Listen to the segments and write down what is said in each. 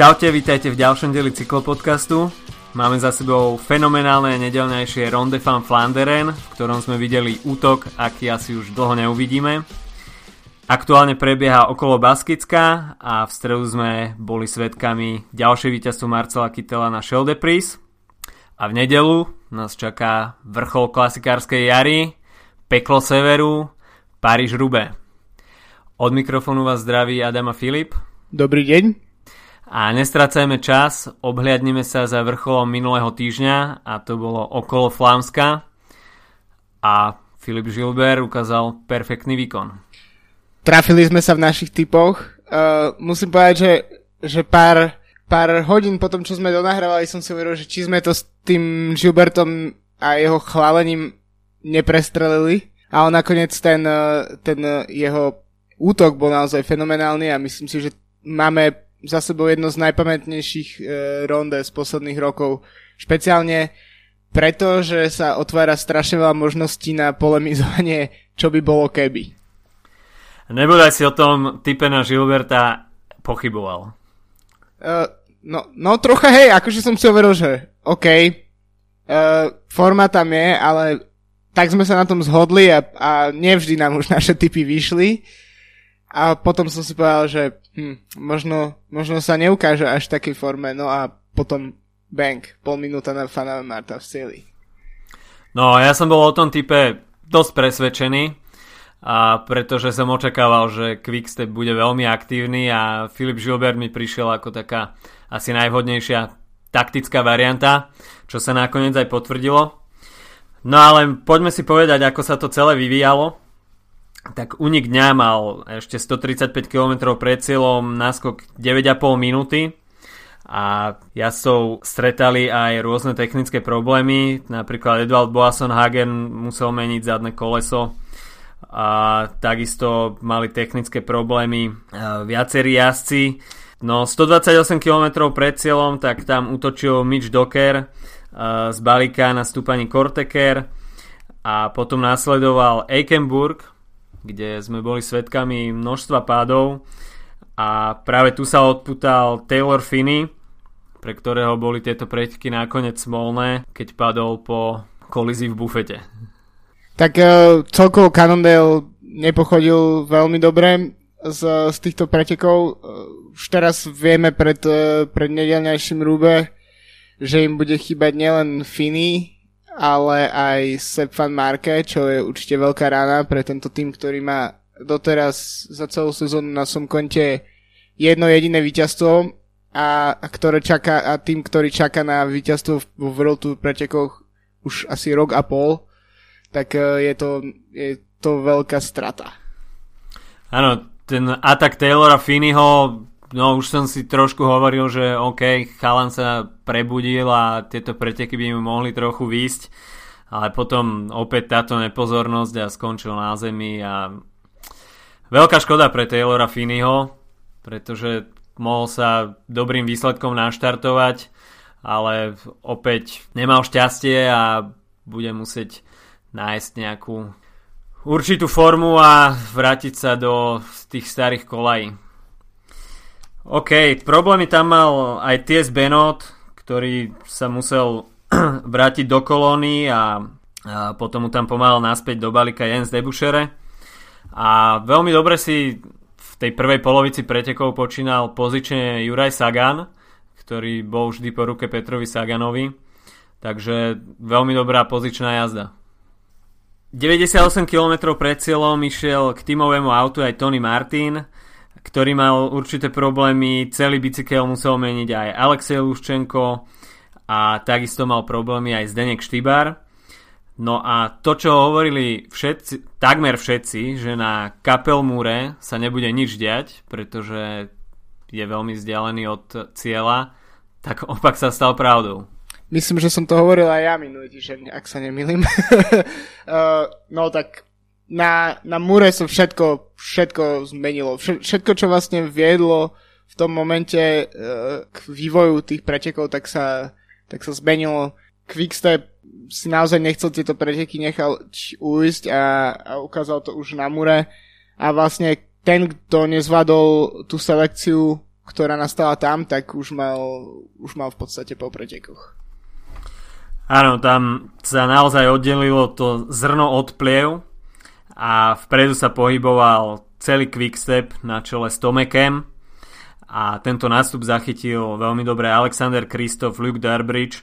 Čaute, vítajte v ďalšom deli cyklopodcastu. Máme za sebou fenomenálne nedelnejšie Ronde van Flanderen, v ktorom sme videli útok, aký asi už dlho neuvidíme. Aktuálne prebieha okolo Baskicka a v stredu sme boli svetkami ďalšie víťazstvo Marcela Kytela na Sheldepris. A v nedelu nás čaká vrchol klasikárskej jary, peklo severu, Paríž-Rube. Od mikrofónu vás zdraví Adam Filip. Dobrý deň. A nestracajme čas, obhliadneme sa za vrcholom minulého týždňa a to bolo okolo Flámska a Filip Žilber ukázal perfektný výkon. Trafili sme sa v našich typoch. Uh, musím povedať, že, že pár, pár hodín po tom, čo sme donahrávali, som si uvedomil, že či sme to s tým Žilbertom a jeho chválením neprestrelili. A on nakoniec ten, eh, ten eh, jeho útok bol naozaj fenomenálny a myslím si, že máme za sebou jedno z najpamätnejších e, ronde z posledných rokov. Špeciálne preto, že sa otvára strašne veľa možností na polemizovanie, čo by bolo keby. Nebodaj si o tom type na Gilberta pochyboval. Uh, no, no trocha hej, akože som si overil, že OK, uh, forma tam je, ale tak sme sa na tom zhodli a, a nevždy nám už naše typy vyšli. A potom som si povedal, že hm, možno, možno sa neukáže až v takej forme, no a potom bang, pol minúta na Fana Marta v cieli. No, ja som bol o tom type dosť presvedčený, a pretože som očakával, že Quickstep bude veľmi aktívny a Filip Gilbert mi prišiel ako taká asi najvhodnejšia taktická varianta, čo sa nakoniec aj potvrdilo. No ale poďme si povedať, ako sa to celé vyvíjalo tak unik dňa mal ešte 135 km pred cieľom, náskok 9,5 minúty. A jazdcov stretali aj rôzne technické problémy, napríklad Edvald Boasson Hagen musel meniť zadné koleso. A takisto mali technické problémy viacerí jazdci. No 128 km pred cieľom, tak tam utočil Mitch Docker z balíka na stúpaní Korteker. A potom následoval Eikenburg, kde sme boli svetkami množstva pádov a práve tu sa odputal Taylor Finney, pre ktorého boli tieto preteky nakoniec smolné, keď padol po kolízii v bufete. Tak uh, celkovo Cannondale nepochodil veľmi dobre z, z týchto pretekov. Uh, už teraz vieme pred, uh, pred nedelňajším rúbe, že im bude chýbať nielen Finney, ale aj Sepp Marke, čo je určite veľká rána pre tento tým, ktorý má doteraz za celú sezónu na som konte jedno jediné víťazstvo a, ktoré čaká, a tým, ktorý čaká na víťazstvo vo World Tour pretekoch už asi rok a pol, tak e, je to, je to veľká strata. Áno, ten atak Taylora Finneyho no už som si trošku hovoril, že OK, chalan sa prebudil a tieto preteky by mu mohli trochu výjsť, ale potom opäť táto nepozornosť a skončil na zemi a veľká škoda pre Taylora Finneyho, pretože mohol sa dobrým výsledkom naštartovať, ale opäť nemal šťastie a bude musieť nájsť nejakú určitú formu a vrátiť sa do tých starých kolají. OK, problémy tam mal aj Ties Benot, ktorý sa musel vrátiť do kolóny a, a potom mu tam pomáhal naspäť do balíka Jens Debušere. A veľmi dobre si v tej prvej polovici pretekov počínal pozične Juraj Sagan, ktorý bol vždy po ruke Petrovi Saganovi. Takže veľmi dobrá pozičná jazda. 98 km pred cieľom išiel k tímovému autu aj Tony Martin ktorý mal určité problémy, celý bicykel musel meniť aj Alexej Luščenko a takisto mal problémy aj Zdenek Štýbar. No a to, čo hovorili všetci, takmer všetci, že na Kapelmúre sa nebude nič diať, pretože je veľmi vzdialený od cieľa, tak opak sa stal pravdou. Myslím, že som to hovoril aj ja minulý týždeň, ak sa nemýlim. uh, no tak na, na Mure sa všetko, všetko zmenilo. Všetko, čo vlastne viedlo v tom momente uh, k vývoju tých pretekov, tak sa, tak sa zmenilo. Quickstep si naozaj nechcel tieto preteky nechal ujsť a, a ukázal to už na Mure. A vlastne ten, kto nezvládol tú selekciu ktorá nastala tam, tak už mal, už mal v podstate po pretekoch. Áno, tam sa naozaj oddelilo to zrno od pliev a vpredu sa pohyboval celý quickstep na čele s Tomekem a tento nástup zachytil veľmi dobre Alexander Kristof, Luke Darbridge.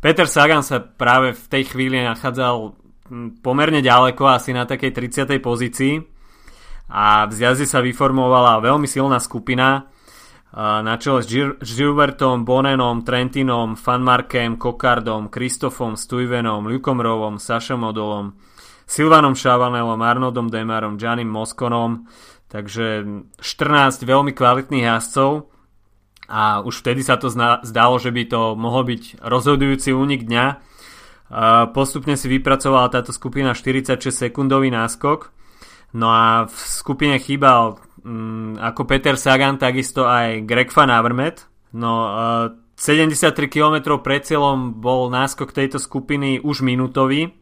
Peter Sagan sa práve v tej chvíli nachádzal pomerne ďaleko, asi na takej 30. pozícii a v zjazde sa vyformovala veľmi silná skupina na čele s Gilbertom, Bonenom, Trentinom, Fanmarkem, Kokardom, Kristofom, Stuyvenom, Lukom Rovom, Sašom Odolom, Silvanom Šavanelom, Arnoldom Demarom, Janim Moskonom, takže 14 veľmi kvalitných jazdcov a už vtedy sa to zdalo, že by to mohol byť rozhodujúci únik dňa. Postupne si vypracovala táto skupina 46 sekundový náskok, no a v skupine chýbal mm, ako Peter Sagan, takisto aj Greg Van Avermaet. No, uh, 73 km pred cieľom bol náskok tejto skupiny už minútový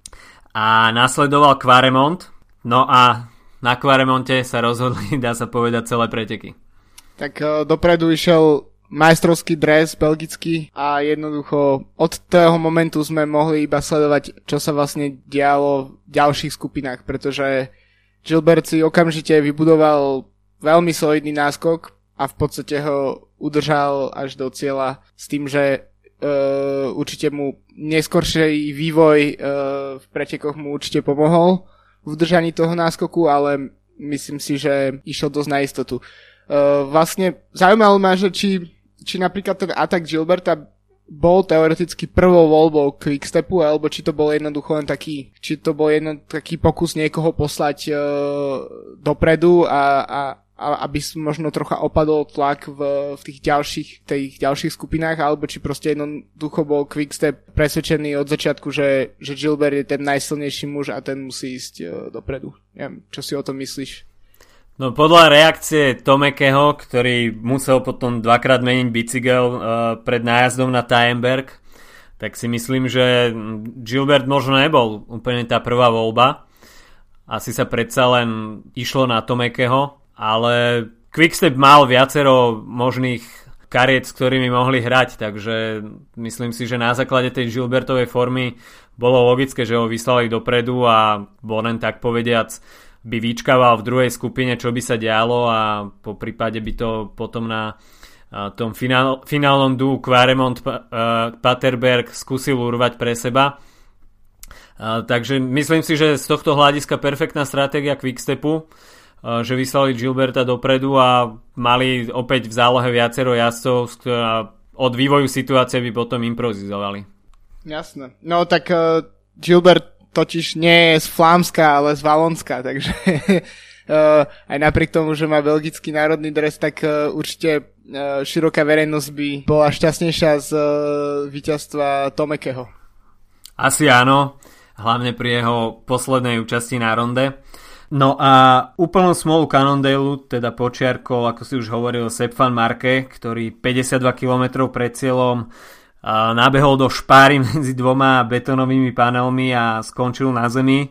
a nasledoval Quaremont. No a na Quaremonte sa rozhodli, dá sa povedať, celé preteky. Tak uh, dopredu išiel majstrovský dres belgický a jednoducho od toho momentu sme mohli iba sledovať, čo sa vlastne dialo v ďalších skupinách, pretože Gilbert si okamžite vybudoval veľmi solidný náskok a v podstate ho udržal až do cieľa s tým, že uh, určite mu neskorší vývoj uh, v pretekoch mu určite pomohol v udržaní toho náskoku, ale myslím si, že išiel dosť na istotu. Uh, vlastne zaujímalo ma, že či, či napríklad ten atak Gilberta bol teoreticky prvou voľbou Quickstepu, alebo či to bol jednoducho len taký, či to bol jedno, taký pokus niekoho poslať uh, dopredu a a aby možno trocha opadol tlak v, v tých ďalších, tých ďalších skupinách, alebo či proste jednoducho bol Quickstep presvedčený od začiatku, že, že Gilbert je ten najsilnejší muž a ten musí ísť uh, dopredu. Neviem, čo si o tom myslíš? No podľa reakcie Tomekeho, ktorý musel potom dvakrát meniť bicykel uh, pred nájazdom na Tajenberg, tak si myslím, že Gilbert možno nebol úplne tá prvá voľba. Asi sa predsa len išlo na Tomekeho, ale Quickstep mal viacero možných kariet, s ktorými mohli hrať, takže myslím si, že na základe tej Gilbertovej formy bolo logické, že ho vyslali dopredu a Bonen tak povediac by vyčkával v druhej skupine, čo by sa dialo a po prípade by to potom na tom finál, finálnom dú Quaremont Paterberg skúsil urvať pre seba. takže myslím si, že z tohto hľadiska perfektná stratégia Quickstepu že vyslali Gilberta dopredu a mali opäť v zálohe viacero jazdcov od vývoju situácie by potom improvizovali. Jasné. No tak uh, Gilbert totiž nie je z Flámska, ale z Valonska, takže uh, aj napriek tomu, že má belgický národný dres, tak uh, určite uh, široká verejnosť by bola šťastnejšia z uh, víťazstva Tomekeho. Asi áno, hlavne pri jeho poslednej účasti na ronde. No a úplnú smolu Cannondale teda počiarkol, ako si už hovoril, Sepfan Marke, ktorý 52 km pred cieľom nabehol do špáry medzi dvoma betonovými panelmi a skončil na zemi.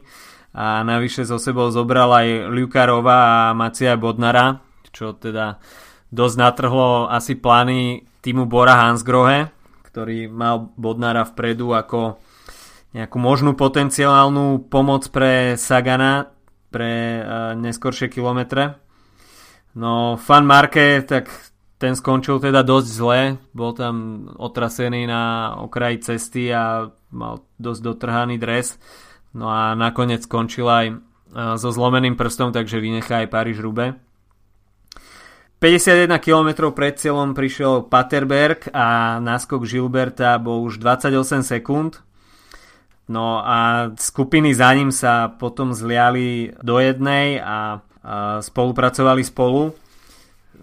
A navyše zo sebou zobral aj Lukarova a Macia Bodnara, čo teda dosť natrhlo asi plány týmu Bora Hansgrohe, ktorý mal Bodnara vpredu ako nejakú možnú potenciálnu pomoc pre Sagana, pre uh, neskoršie kilometre. No, Fan Marke, tak ten skončil teda dosť zle, bol tam otrasený na okraji cesty a mal dosť dotrhaný dres. No a nakoniec skončil aj uh, so zlomeným prstom, takže vynechá aj Paríž Rube. 51 km pred cieľom prišiel Paterberg a náskok Gilberta bol už 28 sekúnd. No a skupiny za ním sa potom zliali do jednej a, a spolupracovali spolu.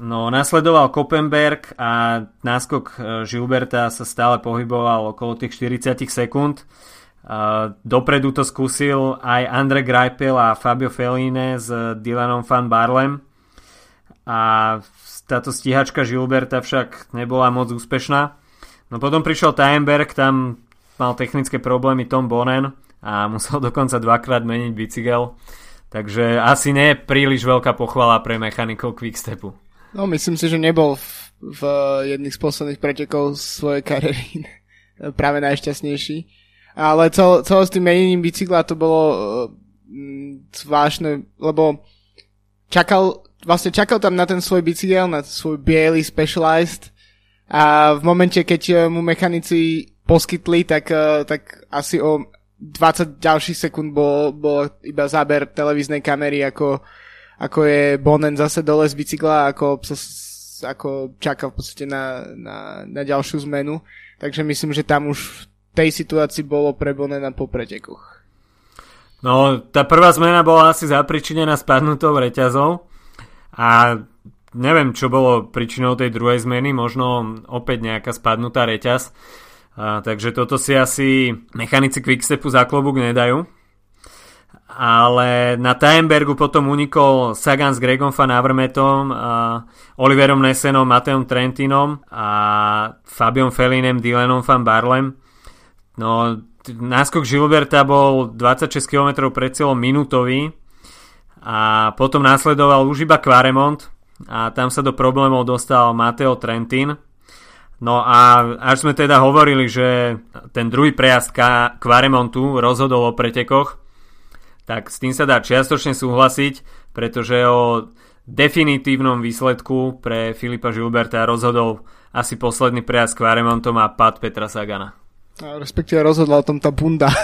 No nasledoval Koppenberg a náskok e, Gilberta sa stále pohyboval okolo tých 40 sekúnd. Dopredu to skúsil aj Andre Greipel a Fabio Felline s Dylanom van Barlem. A táto stíhačka Gilberta však nebola moc úspešná. No potom prišiel Tajenberg, tam mal technické problémy Tom Bonen a musel dokonca dvakrát meniť bicykel. Takže asi nie je príliš veľká pochvala pre mechanikov Quickstepu. No myslím si, že nebol v v jedných z posledných pretekov svojej kariéry. Práve najšťastnejší. Ale cel, celé s tým menením bicykla to bolo uh, zvláštne, lebo čakal, vlastne čakal tam na ten svoj bicykel, na svoj biely Specialized a v momente, keď uh, mu mechanici poskytli, tak, uh, tak asi o 20 ďalších sekúnd bol, bol iba záber televíznej kamery, ako, ako je Bonen zase dole z bicykla, ako, ako čaká v podstate na, na, na ďalšiu zmenu. Takže myslím, že tam už v tej situácii bolo pre Bonena po pretekoch. No, tá prvá zmena bola asi zapričinená spadnutou reťazou a neviem, čo bolo príčinou tej druhej zmeny, možno opäť nejaká spadnutá reťaz. A, takže toto si asi mechanici Quickstepu za klobúk nedajú. Ale na Timebergu potom unikol Sagan s Gregom Van Avermetom, Oliverom Nesenom, Mateom Trentinom a Fabiom Felinem, Dylanom Van Barlem. No, náskok Gilberta bol 26 km pred celom minútový a potom následoval už iba Quaremont a tam sa do problémov dostal Mateo Trentin No a až sme teda hovorili, že ten druhý prejazd Quaremontu rozhodol o pretekoch, tak s tým sa dá čiastočne súhlasiť, pretože o definitívnom výsledku pre Filipa Žilberta rozhodol asi posledný prejazd Quaremontom a pad Petra Sagana. A respektíve rozhodla o tom tá bunda.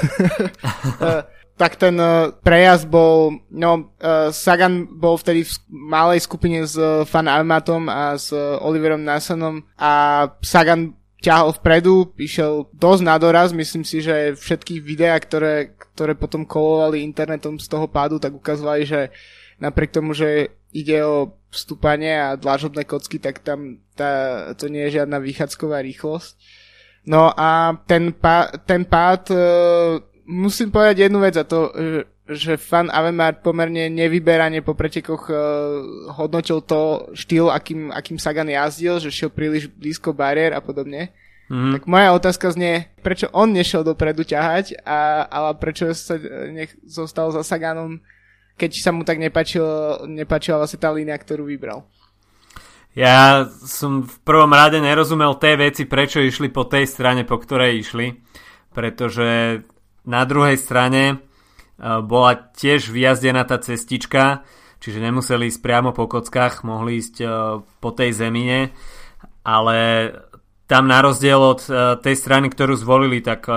tak ten uh, prejazd bol, no uh, Sagan bol vtedy v malej skupine s uh, Fan Armatom a s Oliverom Nassanom a Sagan ťahol vpredu, išiel dosť na doraz, myslím si, že všetky videá, ktoré, ktoré potom kolovali internetom z toho pádu, tak ukazovali, že napriek tomu, že ide o vstúpanie a dlážobné kocky, tak tam tá, to nie je žiadna výchádzková rýchlosť. No a ten, pá, ten pád musím povedať jednu vec a to, že fan Avemart pomerne nevyberane po pretekoch uh, hodnotil to štýl, akým, akým Sagan jazdil, že šiel príliš blízko bariér a podobne. Mm-hmm. Tak moja otázka znie, prečo on nešiel dopredu ťahať, a, ale prečo sa nech, zostal za Saganom, keď sa mu tak nepačilo, nepačila vlastne tá línia, ktorú vybral. Ja som v prvom rade nerozumel tej veci, prečo išli po tej strane, po ktorej išli, pretože na druhej strane e, bola tiež vyjazdená tá cestička, čiže nemuseli ísť priamo po kockách, mohli ísť e, po tej zemine, ale tam na rozdiel od e, tej strany, ktorú zvolili, tak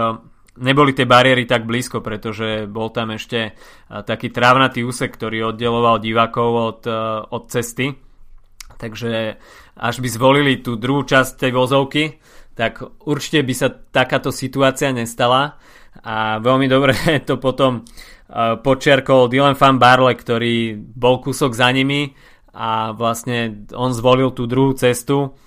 neboli tie bariéry tak blízko, pretože bol tam ešte taký trávnatý úsek, ktorý oddeloval divákov od, od cesty. Takže až by zvolili tú druhú časť tej vozovky, tak určite by sa takáto situácia nestala a veľmi dobre to potom uh, počiarkol Dylan Van Barle, ktorý bol kúsok za nimi a vlastne on zvolil tú druhú cestu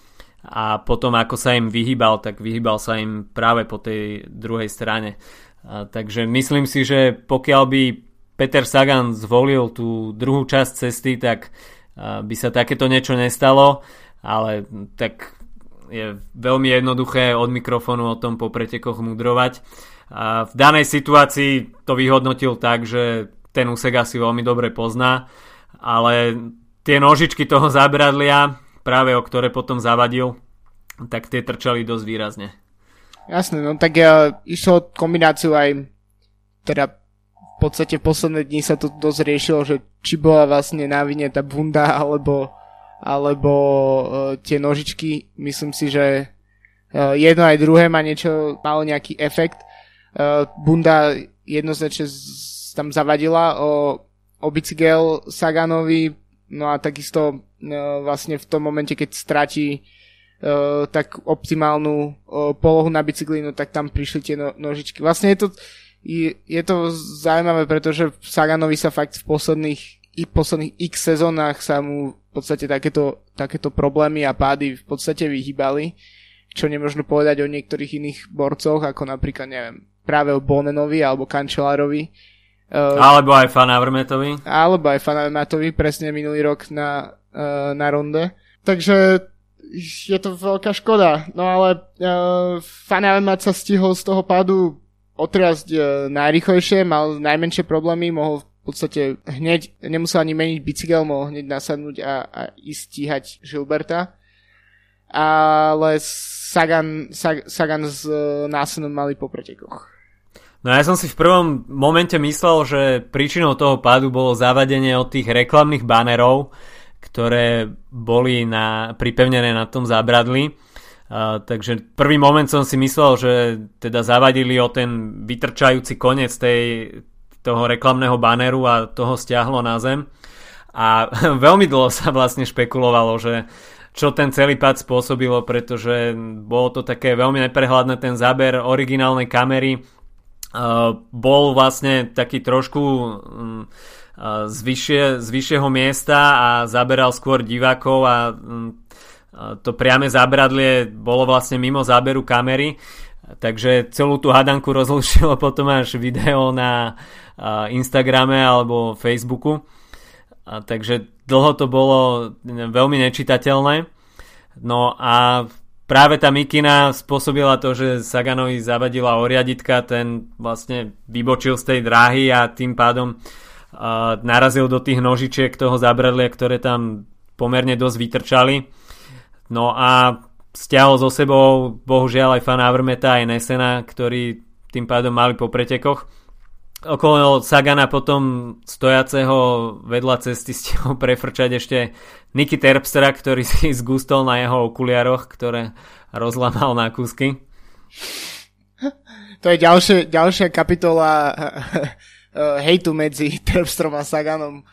a potom ako sa im vyhýbal, tak vyhýbal sa im práve po tej druhej strane. A, takže myslím si, že pokiaľ by Peter Sagan zvolil tú druhú časť cesty, tak a, by sa takéto niečo nestalo, ale tak je veľmi jednoduché od mikrofónu o tom po pretekoch mudrovať. A v danej situácii to vyhodnotil tak, že ten úsek asi veľmi dobre pozná, ale tie nožičky toho zábradlia, práve o ktoré potom zavadil, tak tie trčali dosť výrazne. Jasné, no tak ja išlo kombináciu aj teda v podstate v posledné dni sa to dosť riešilo, že či bola vlastne na vine tá bunda alebo, alebo uh, tie nožičky. Myslím si, že uh, jedno aj druhé má niečo, malo nejaký efekt Bunda jednoznačne tam zavadila o, o bicykel Saganovi, no a takisto uh, vlastne v tom momente, keď stratí uh, tak optimálnu polohu na bicykli, no tak tam prišli tie no, nožičky. Vlastne je to, je to zaujímavé, pretože Saganovi sa fakt v posledných i posledných x sezónach sa mu v podstate takéto, takéto problémy a pády v podstate vyhýbali, čo nemôžno povedať o niektorých iných borcoch, ako napríklad, neviem, práve o Bonenovi alebo Kančelárovi. Uh, alebo aj Fanavrmetovi. Alebo aj Fanavrmetovi, presne minulý rok na, uh, na ronde. Takže je to veľká škoda. No ale uh, Fanavrmet sa stihol z toho pádu otriasť uh, najrychlejšie, mal najmenšie problémy, mohol v podstate hneď, nemusel ani meniť bicykel, mohol hneď nasadnúť a, a ísť stíhať Žilberta. ale Sagan, Sag, Sagan s uh, Nasenom mali po pretekoch. No ja som si v prvom momente myslel, že príčinou toho pádu bolo zavadenie od tých reklamných banerov, ktoré boli na, pripevnené na tom zábradli. Uh, takže prvý moment som si myslel, že teda zavadili o ten vytrčajúci koniec tej, toho reklamného baneru a toho stiahlo na zem. A veľmi dlho sa vlastne špekulovalo, že čo ten celý pád spôsobilo, pretože bolo to také veľmi neprehľadné ten záber originálnej kamery bol vlastne taký trošku uh, z, vyššie, z vyššieho miesta a zaberal skôr divákov a um, to priame zábradlie bolo vlastne mimo záberu kamery. Takže celú tú hadanku rozlušilo potom až video na Instagrame alebo Facebooku. Takže dlho to bolo veľmi nečitateľné. No a práve tá mikina spôsobila to, že Saganovi zavadila oriaditka, ten vlastne vybočil z tej dráhy a tým pádom uh, narazil do tých nožičiek toho zabradlia, ktoré tam pomerne dosť vytrčali. No a stiahol so sebou bohužiaľ aj fan Avermeta aj Nesena, ktorí tým pádom mali po pretekoch. Okolo Sagana potom stojaceho vedľa cesty stihol prefrčať ešte Niky Terpstra, ktorý si zgustol na jeho okuliaroch, ktoré rozlamal na kúsky. To je ďalšie, ďalšia kapitola hejtu medzi Terpstrom a Saganom,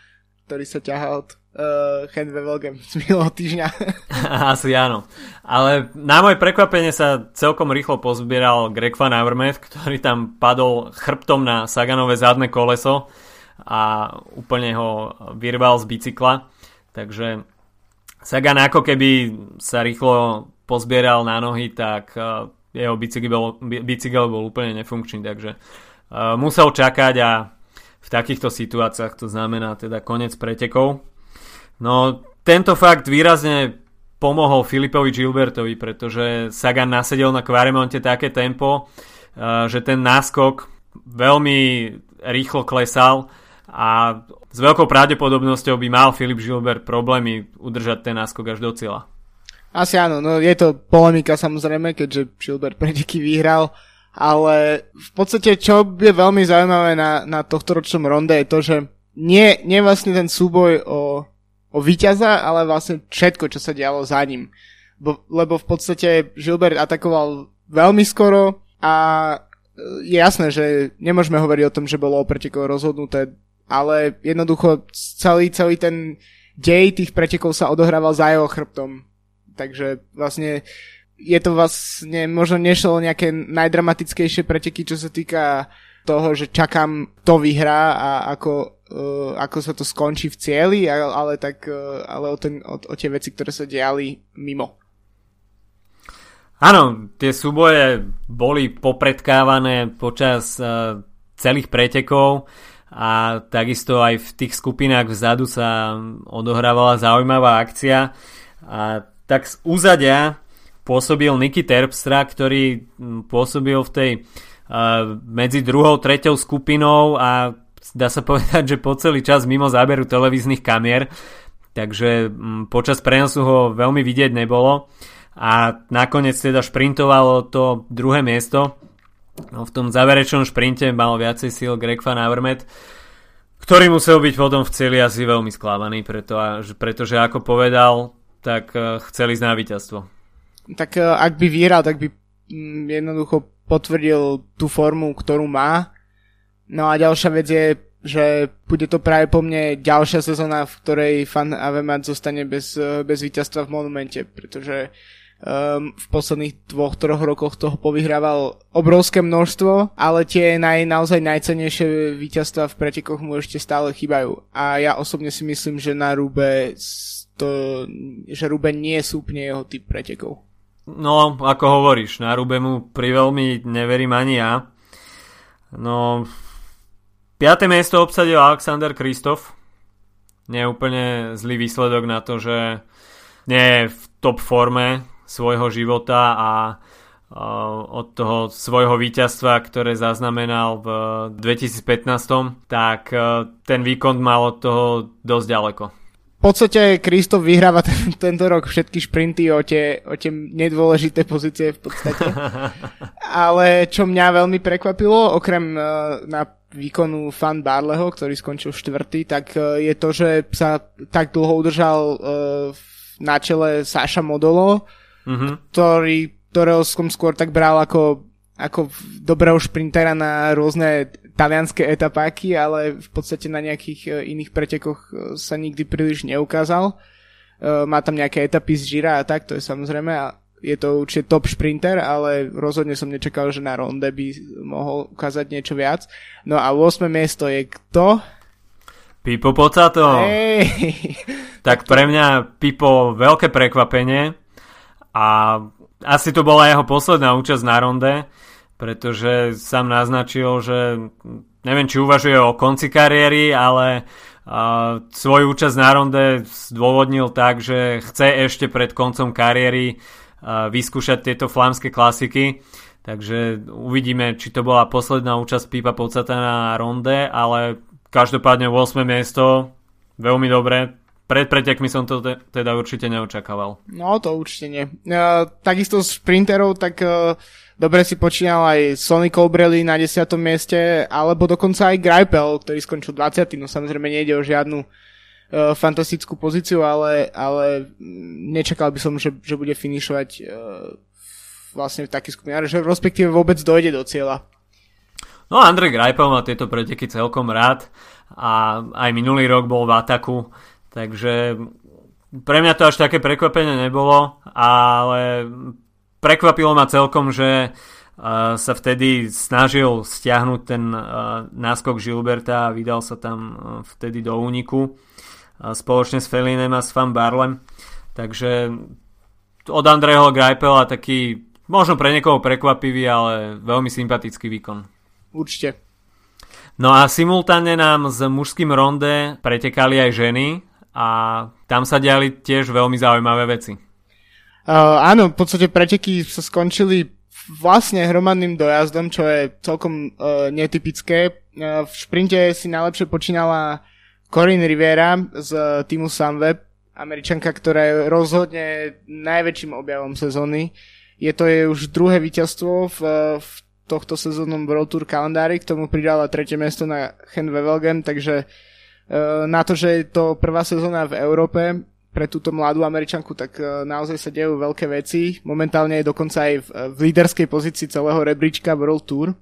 ktorý sa ťahá od uh, Henve Velgem z minulého týždňa. Asi áno. Ale na moje prekvapenie sa celkom rýchlo pozbieral Greg Van Avermaet, ktorý tam padol chrbtom na Saganové zadné koleso a úplne ho vyrval z bicykla. Takže Sagan ako keby sa rýchlo pozbieral na nohy, tak uh, jeho bicykel bol, bicykel bol úplne nefunkčný, takže uh, musel čakať a v takýchto situáciách to znamená teda koniec pretekov. No, tento fakt výrazne pomohol Filipovi Gilbertovi, pretože Sagan nasedel na Quaremonte také tempo, že ten náskok veľmi rýchlo klesal a s veľkou pravdepodobnosťou by mal Filip Gilbert problémy udržať ten náskok až do cieľa. Asi áno, no je to polemika samozrejme, keďže Gilbert preteky vyhral, ale v podstate čo je veľmi zaujímavé na, na tohto ronde je to, že nie, nie vlastne ten súboj o o víťaza, ale vlastne všetko, čo sa dialo za ním. Bo, lebo v podstate Gilbert atakoval veľmi skoro a e, je jasné, že nemôžeme hovoriť o tom, že bolo o pretekov rozhodnuté, ale jednoducho celý, celý ten dej tých pretekov sa odohrával za jeho chrbtom. Takže vlastne je to vlastne, možno nešlo nejaké najdramatickejšie preteky, čo sa týka toho, že čakám, to vyhrá a ako uh, ako sa to skončí v cieli, ale, tak uh, ale o, ten, o, o tie veci, ktoré sa diali mimo. Áno, tie súboje boli popredkávané počas uh, celých pretekov a takisto aj v tých skupinách vzadu sa odohrávala zaujímavá akcia a tak z úzadia pôsobil Niky Terpstra, ktorý pôsobil v tej uh, medzi druhou, treťou skupinou a dá sa povedať, že po celý čas mimo záberu televíznych kamier, takže mm, počas prenosu ho veľmi vidieť nebolo a nakoniec teda šprintovalo to druhé miesto. No, v tom záverečnom šprinte mal viacej síl Greg Van Avermaet, ktorý musel byť potom v celi asi veľmi sklamaný, preto, pretože ako povedal, tak e, chceli ísť na víťazstvo. Tak e, ak by vyhral, tak by mm, jednoducho potvrdil tú formu, ktorú má No a ďalšia vec je, že bude to práve po mne ďalšia sezóna, v ktorej fan Avemat zostane bez, bez víťazstva v Monumente, pretože um, v posledných dvoch, troch rokoch toho povyhrával obrovské množstvo, ale tie naj, naozaj najcenejšie víťazstva v pretekoch mu ešte stále chýbajú. A ja osobne si myslím, že na Rube to, že Rube nie sú úplne jeho typ pretekov. No, ako hovoríš, na Rube mu pri veľmi neverím ani ja. No, 5. miesto obsadil Alexander Kristof. Nie je úplne zlý výsledok na to, že nie je v top forme svojho života a od toho svojho víťazstva, ktoré zaznamenal v 2015, tak e, ten výkon mal od toho dosť ďaleko. v podstate Kristof vyhráva ten, tento rok všetky šprinty o tie, o tie nedôležité pozície v podstate. Ale čo mňa veľmi prekvapilo, okrem uh, na výkonu Fan Barleho, ktorý skončil štvrtý, tak uh, je to, že sa tak dlho udržal uh, na čele Saša Modolo, mm-hmm. ktorý, ktorého som skôr tak bral ako, ako dobrého šprintera na rôzne talianské etapáky, ale v podstate na nejakých e, iných pretekoch sa nikdy príliš neukázal. Má tam nejaké etapy z Gira a tak, to je samozrejme je to určite top šprinter, ale rozhodne som nečakal, že na ronde by mohol ukázať niečo viac. No a 8. miesto je kto? Pipo Pocato. Hey. Tak pre mňa Pipo veľké prekvapenie a asi to bola jeho posledná účasť na ronde pretože sám naznačil, že neviem, či uvažuje o konci kariéry, ale uh, svoju účasť na ronde zdôvodnil tak, že chce ešte pred koncom kariéry uh, vyskúšať tieto flámske klasiky. Takže uvidíme, či to bola posledná účasť Pipa Pocata na ronde, ale každopádne 8. miesto, veľmi dobre. Pred pretekmi som to te- teda určite neočakával. No to určite nie. Uh, takisto z sprinterov, tak uh, dobre si počínal aj Sonny Colbrelli na 10. mieste, alebo dokonca aj Greipel, ktorý skončil 20. No samozrejme nejde o žiadnu fantastickú pozíciu, ale, ale nečakal by som, že, že bude finišovať uh, vlastne v taký skupine, že respektíve vôbec dojde do cieľa. No Andrej Greipel má tieto preteky celkom rád a aj minulý rok bol v ataku, takže pre mňa to až také prekvapenie nebolo, ale prekvapilo ma celkom, že uh, sa vtedy snažil stiahnuť ten uh, náskok Gilberta a vydal sa tam uh, vtedy do úniku uh, spoločne s Felinem a s Fan Barlem. Takže od Andreho Greipela taký možno pre niekoho prekvapivý, ale veľmi sympatický výkon. Určite. No a simultánne nám s mužským ronde pretekali aj ženy a tam sa diali tiež veľmi zaujímavé veci. Uh, áno, v podstate preteky sa skončili vlastne hromadným dojazdom, čo je celkom uh, netypické. Uh, v šprinte si najlepšie počínala Corinne Rivera z týmu Sunweb, američanka, ktorá je rozhodne najväčším objavom sezóny. Je to jej už druhé víťazstvo v, v tohto sezónnom World Tour kalendári, k tomu pridala tretie miesto na Hen Wevelgem, takže uh, na to, že je to prvá sezóna v Európe, pre túto mladú Američanku, tak naozaj sa dejú veľké veci. Momentálne je dokonca aj v, v líderskej pozícii celého rebríčka World Tour.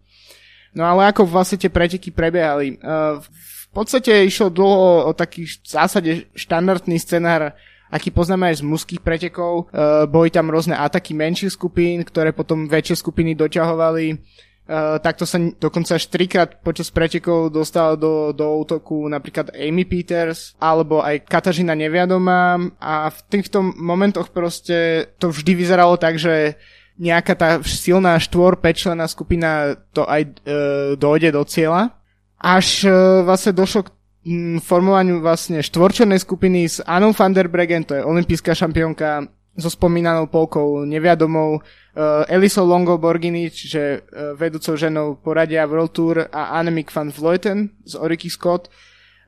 No ale ako vlastne tie preteky prebiehali? V podstate išlo dlho o taký v zásade štandardný scenár aký poznáme aj z mužských pretekov. E, boli tam rôzne ataky menších skupín, ktoré potom väčšie skupiny doťahovali Uh, takto sa dokonca až trikrát počas pretekov dostala do, do útoku napríklad Amy Peters alebo aj Katažina Neviadomá a v týchto momentoch proste to vždy vyzeralo tak, že nejaká tá silná štvor, pečlená skupina to aj uh, dojde do cieľa. Až uh, vlastne došlo k mm, formovaniu vlastne štvorčernej skupiny s Anou van der Bregen, to je olimpijská šampiónka so spomínanou polkou neviadomou, uh, Eliso Longo Borgini, čiže uh, vedúcou ženou poradia World Tour a Annemiek van Vleuten z Oriky Scott,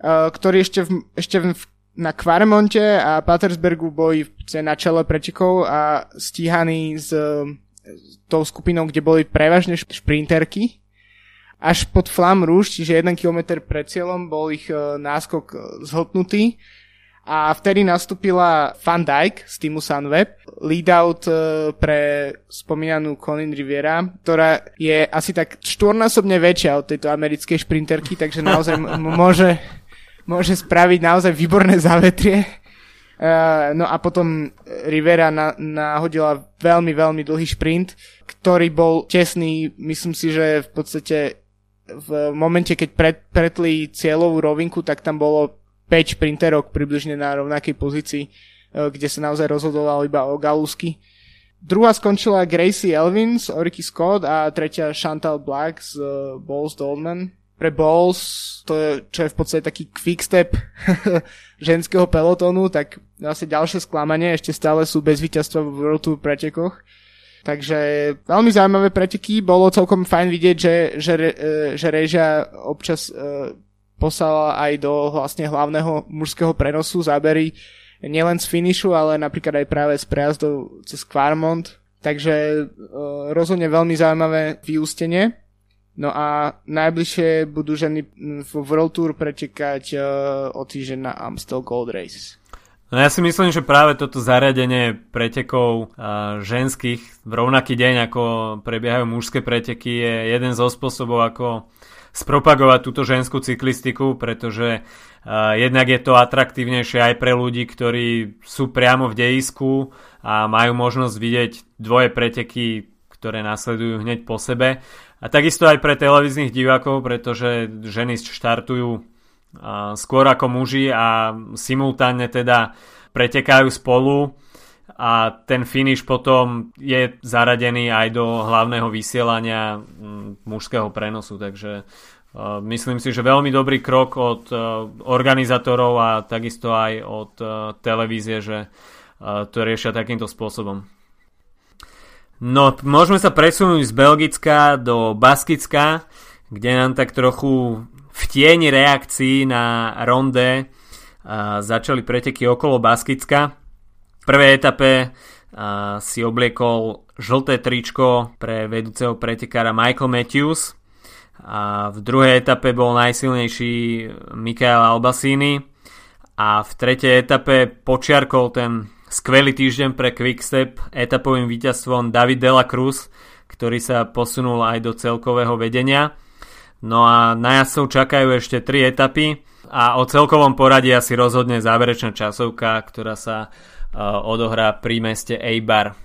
ktorí ešte, v, ešte v, na Quaremonte a Patersbergu boli na čele prečikov a stíhaní s, s tou skupinou, kde boli prevažne šprinterky. Až pod Flam Rouge, čiže 1 km pred cieľom, bol ich uh, náskok zhltnutý a vtedy nastúpila Van Dijk z týmu Sunweb, lead-out e, pre spomínanú Colin Riviera, ktorá je asi tak štvornásobne väčšia od tejto americkej šprinterky, takže naozaj m- môže, môže spraviť naozaj výborné závetrie. Uh, no a potom Rivera na, nahodila veľmi, veľmi dlhý šprint, ktorý bol tesný, myslím si, že v podstate v momente, keď pret, pretli cieľovú rovinku, tak tam bolo 5 šprinterok približne na rovnakej pozícii, e, kde sa naozaj rozhodoval iba o galusky. Druhá skončila Gracie Elvin z Oriky Scott a tretia Chantal Black z uh, Balls Dolman. Pre Balls, to je, čo je v podstate taký quickstep ženského pelotónu, tak vlastne ďalšie sklamanie, ešte stále sú bez víťazstva v World Tour pretekoch. Takže veľmi zaujímavé preteky, bolo celkom fajn vidieť, že, že, že režia občas uh, poslala aj do vlastne hlavného mužského prenosu zábery nielen z finishu, ale napríklad aj práve z prejazdov cez Quarmont. Takže uh, rozhodne veľmi zaujímavé vyústenie. No a najbližšie budú ženy v World Tour pretekať uh, o týždeň na Amstel Gold Race. No ja si myslím, že práve toto zariadenie pretekov ženských v rovnaký deň, ako prebiehajú mužské preteky, je jeden zo spôsobov, ako spropagovať túto ženskú cyklistiku, pretože jednak je to atraktívnejšie aj pre ľudí, ktorí sú priamo v dejisku a majú možnosť vidieť dvoje preteky, ktoré nasledujú hneď po sebe. A takisto aj pre televíznych divákov, pretože ženy štartujú skôr ako muži a simultánne teda pretekajú spolu a ten finish potom je zaradený aj do hlavného vysielania mužského prenosu, takže myslím si, že veľmi dobrý krok od organizátorov a takisto aj od televízie, že to riešia takýmto spôsobom. No, môžeme sa presunúť z Belgicka do Baskicka, kde nám tak trochu v tieni reakcií na ronde začali preteky okolo Baskicka. V prvej etape si obliekol žlté tričko pre vedúceho pretekára Michael Matthews a v druhej etape bol najsilnejší Mikael Albasini a v tretej etape počiarkol ten Skvelý týždeň pre Quickstep etapovým víťazstvom David Dela Cruz, ktorý sa posunul aj do celkového vedenia. No a na jazdcov čakajú ešte 3 etapy a o celkovom poradí asi rozhodne záverečná časovka, ktorá sa uh, odohrá pri meste Eibar.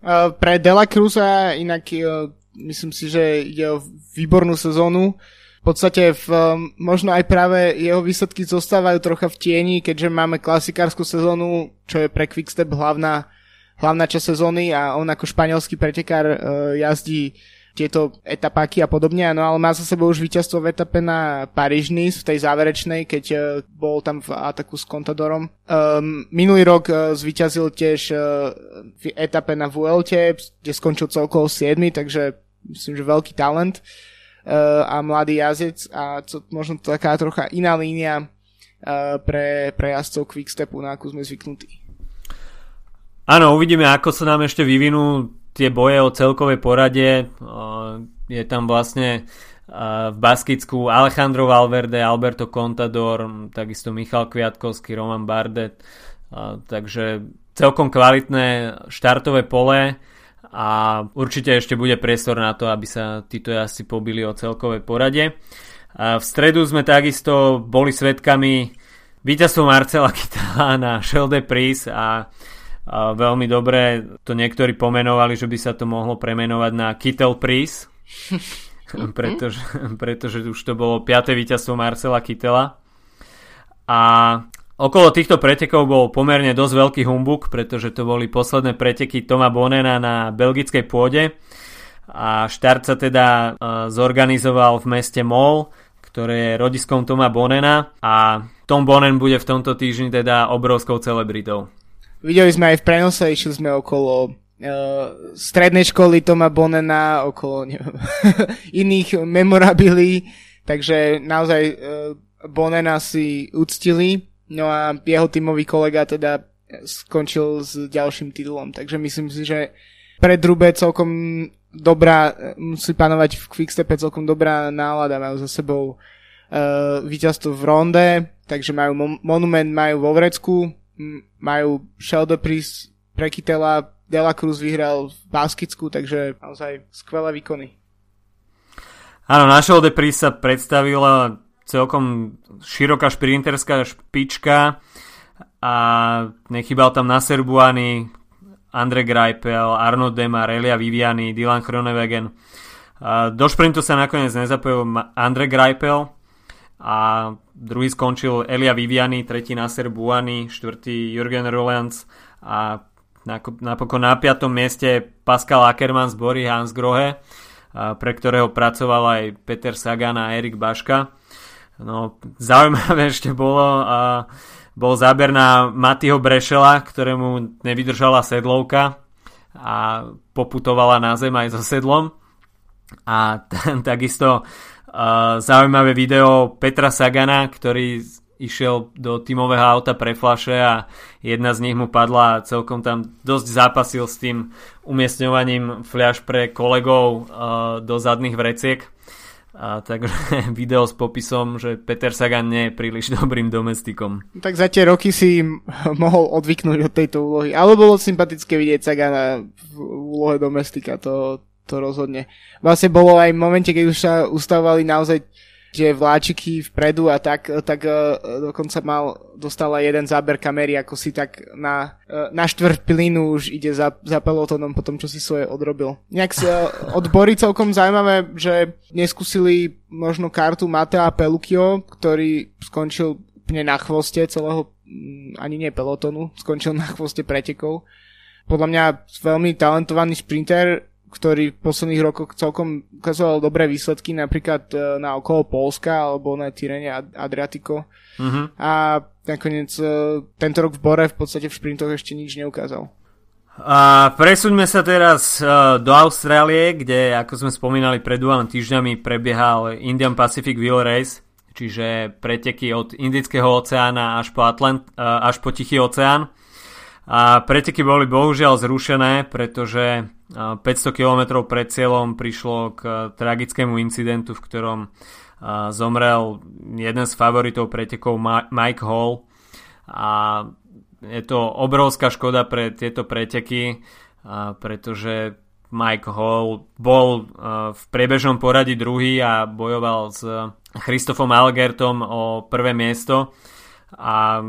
Uh, pre Dela Cruza inak uh, myslím si, že ide o výbornú sezónu v podstate v, možno aj práve jeho výsledky zostávajú trocha v tieni, keďže máme klasikárskú sezónu, čo je pre Quickstep hlavná, hlavná časť sezóny a on ako španielský pretekár jazdí tieto etapáky a podobne, no ale má za sebou už víťazstvo v etape na paríž v tej záverečnej, keď uh, bol tam v ataku s Contadorom. Um, minulý rok uh, zvíťazil tiež uh, v etape na Vuelte, kde skončil celkovo 7, takže myslím, že veľký talent. A mladý jazdec a to, možno taká trocha iná línia pre, pre jazdcov Quickstepu, na akú sme zvyknutí. Áno, uvidíme, ako sa nám ešte vyvinú tie boje o celkovej porade. Je tam vlastne v Baskicku Alejandro Valverde, Alberto Contador, takisto Michal Kviatkovský, Roman Bardet. Takže celkom kvalitné štartové pole a určite ešte bude priestor na to, aby sa títo jazdci pobili o celkovej porade. V stredu sme takisto boli svetkami víťazstvo Marcela Kytala na Shell de Pris a veľmi dobre to niektorí pomenovali, že by sa to mohlo premenovať na Kittel Pris, pretože, pretože už to bolo 5. víťazstvo Marcela Kytela. A Okolo týchto pretekov bol pomerne dosť veľký humbuk, pretože to boli posledné preteky Toma Bonena na belgickej pôde a štart sa teda uh, zorganizoval v meste Mol, ktoré je rodiskom Toma Bonena a Tom Bonen bude v tomto týždni teda obrovskou celebritou. Videli sme aj v prenose, išli sme okolo uh, strednej školy Toma Bonena, okolo neviem, iných memorabilí, takže naozaj uh, Bonena si uctili. No a jeho tímový kolega teda skončil s ďalším titulom, takže myslím si, že pre Drube celkom dobrá, musí panovať v Quickstepe celkom dobrá nálada, majú za sebou uh, víťazstvo v ronde, takže majú mo- monument, majú vo Vrecku, majú Sheldon Priest pre Kytela, Dela Cruz vyhral v Baskicku, takže naozaj skvelé výkony. Áno, na Sheldon Priest sa predstavila celkom široká šprinterská špička a nechybal tam Nasser Buany, Andre Greipel, Arno Demar, Elia Viviani, Dylan Chronewegen. Do šprintu sa nakoniec nezapojil Andre Greipel a druhý skončil Elia Viviani, tretí Nasser Buany, štvrtý Jürgen Rolands a napokon na piatom mieste Pascal Ackermann z Bory Hans Grohe, pre ktorého pracoval aj Peter Sagan a Erik Baška. No, zaujímavé ešte bolo, a bol záber na Matyho Brešela, ktorému nevydržala sedlovka a poputovala na zem aj so sedlom. A t- takisto zaujímavé video Petra Sagana, ktorý išiel do tímového auta pre flaše a jedna z nich mu padla a celkom tam dosť zápasil s tým umiestňovaním fľaš pre kolegov uh, do zadných vreciek. A takže video s popisom, že Peter Sagan nie je príliš dobrým domestikom. Tak za tie roky si mohol odvyknúť od tejto úlohy. Ale bolo sympatické vidieť Sagana v úlohe domestika, to, to rozhodne. Vlastne bolo aj v momente, keď už sa ustavovali naozaj že vláčiky vpredu a tak, tak uh, dokonca mal, dostala jeden záber kamery, ako si tak na, uh, na štvrť pilínu už ide za, za pelotónom po tom, čo si svoje odrobil. Nejak si uh, odbory celkom zaujímavé, že neskúsili možno kartu Matea Pelukio, ktorý skončil úplne na chvoste celého, um, ani nie pelotonu, skončil na chvoste pretekov. Podľa mňa veľmi talentovaný šprinter, ktorý v posledných rokoch celkom ukazoval dobré výsledky, napríklad e, na okolo Polska alebo na Tyrene Adriatico. Uh-huh. A nakoniec e, tento rok v Bore v podstate v šprintoch ešte nič neukázal. A presuňme sa teraz uh, do Austrálie, kde, ako sme spomínali, pred dvoma týždňami prebiehal Indian Pacific Wheel Race, čiže preteky od Indického oceána až po, Atlant- až po Tichý oceán. A preteky boli bohužiaľ zrušené, pretože 500 km pred cieľom prišlo k tragickému incidentu, v ktorom zomrel jeden z favoritov pretekov Mike Hall a je to obrovská škoda pre tieto preteky, pretože Mike Hall bol v priebežnom poradí druhý a bojoval s Christofom Algertom o prvé miesto a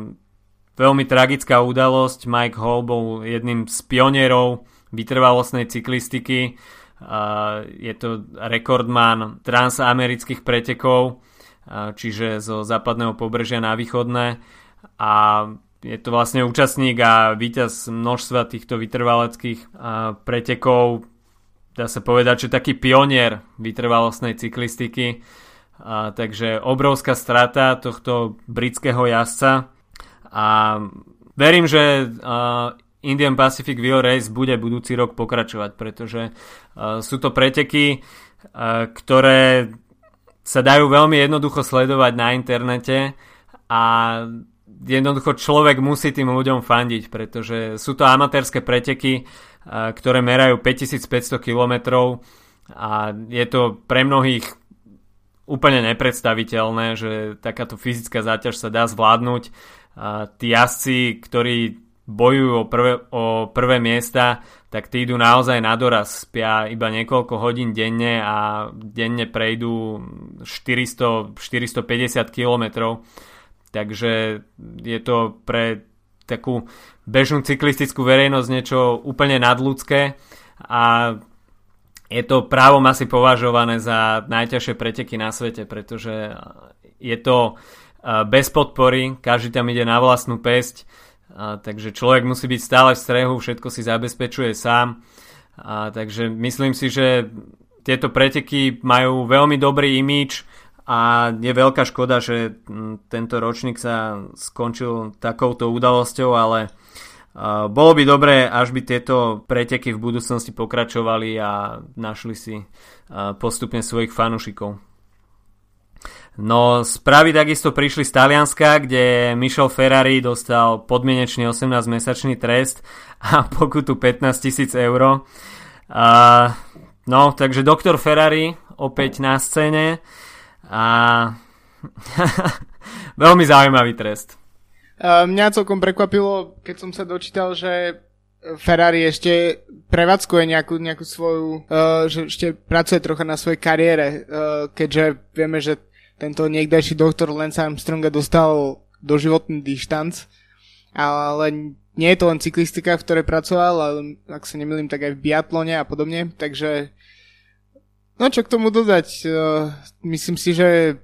Veľmi tragická udalosť. Mike Hall bol jedným z pionierov vytrvalostnej cyklistiky. Je to rekordman transamerických pretekov, čiže zo západného pobrežia na východné. A je to vlastne účastník a víťaz množstva týchto vytrvaleckých pretekov. Dá sa povedať, že taký pionier vytrvalostnej cyklistiky. takže obrovská strata tohto britského jazdca a verím, že uh, Indian Pacific Wheel Race bude budúci rok pokračovať, pretože uh, sú to preteky, uh, ktoré sa dajú veľmi jednoducho sledovať na internete a jednoducho človek musí tým ľuďom fandiť, pretože sú to amatérske preteky, ktoré merajú 5500 km a je to pre mnohých úplne nepredstaviteľné, že takáto fyzická záťaž sa dá zvládnuť. Tí jazdci, ktorí bojujú o prvé, o prvé miesta, tak tí idú naozaj na doraz, spia iba niekoľko hodín denne a denne prejdú 400, 450 km. Takže je to pre takú bežnú cyklistickú verejnosť niečo úplne nadľudské a je to právom asi považované za najťažšie preteky na svete, pretože je to bez podpory, každý tam ide na vlastnú pesť, takže človek musí byť stále v strehu, všetko si zabezpečuje sám. A, takže myslím si, že tieto preteky majú veľmi dobrý imič a je veľká škoda, že tento ročník sa skončil takouto udalosťou, ale bolo by dobré, až by tieto preteky v budúcnosti pokračovali a našli si postupne svojich fanúšikov. No správy takisto prišli z Talianska, kde Michel Ferrari dostal podmienečný 18-mesačný trest a pokutu 15 tisíc eur. Uh, no, takže doktor Ferrari opäť na scéne a veľmi zaujímavý trest. Mňa celkom prekvapilo, keď som sa dočítal, že Ferrari ešte prevádzkuje nejakú, nejakú svoju, uh, že ešte pracuje trocha na svojej kariére, uh, keďže vieme, že tento niekdajší doktor Lance Armstronga dostal doživotný dištanc, ale nie je to len cyklistika, v ktorej pracoval, ale ak sa nemýlim, tak aj v biatlone a podobne, takže no čo k tomu dodať, uh, myslím si, že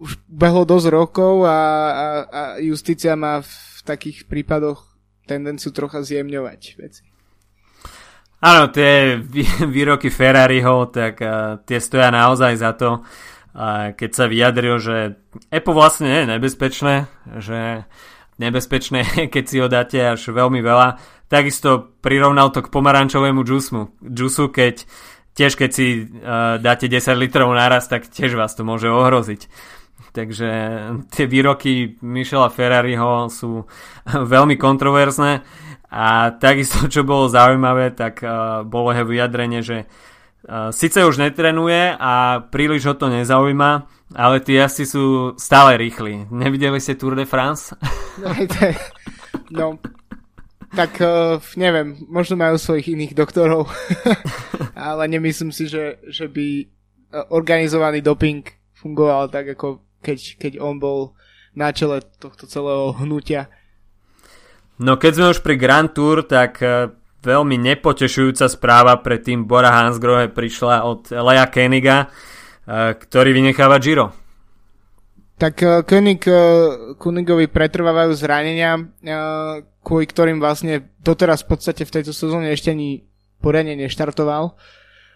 už behlo dosť rokov a, a, a justícia má v takých prípadoch tendenciu trocha zjemňovať veci. Áno, tie výroky Ferrariho, tak uh, tie stoja naozaj za to keď sa vyjadril, že EPO vlastne je nebezpečné, že nebezpečné keď si ho dáte až veľmi veľa. Takisto prirovnal to k pomarančovému džusu, džusu keď tiež keď si uh, dáte 10 litrov naraz, tak tiež vás to môže ohroziť. Takže tie výroky Michela Ferrariho sú veľmi kontroverzné a takisto, čo bolo zaujímavé, tak uh, bolo jeho vyjadrenie, že síce už netrenuje a príliš ho to nezaujíma, ale tí asi sú stále rýchli. Nevideli ste Tour de France? no, tak uh, neviem, možno majú svojich iných doktorov, ale nemyslím si, že, že by organizovaný doping fungoval tak, ako keď, keď on bol na čele tohto celého hnutia. No keď sme už pri Grand Tour, tak e, veľmi nepotešujúca správa pre tým Bora Hansgrohe prišla od Lea Keniga, e, ktorý vynecháva Giro. Tak e, Koenig, Kunigovi pretrvávajú zranenia, kvôli ktorým vlastne doteraz v podstate v tejto sezóne ešte ani poriadne neštartoval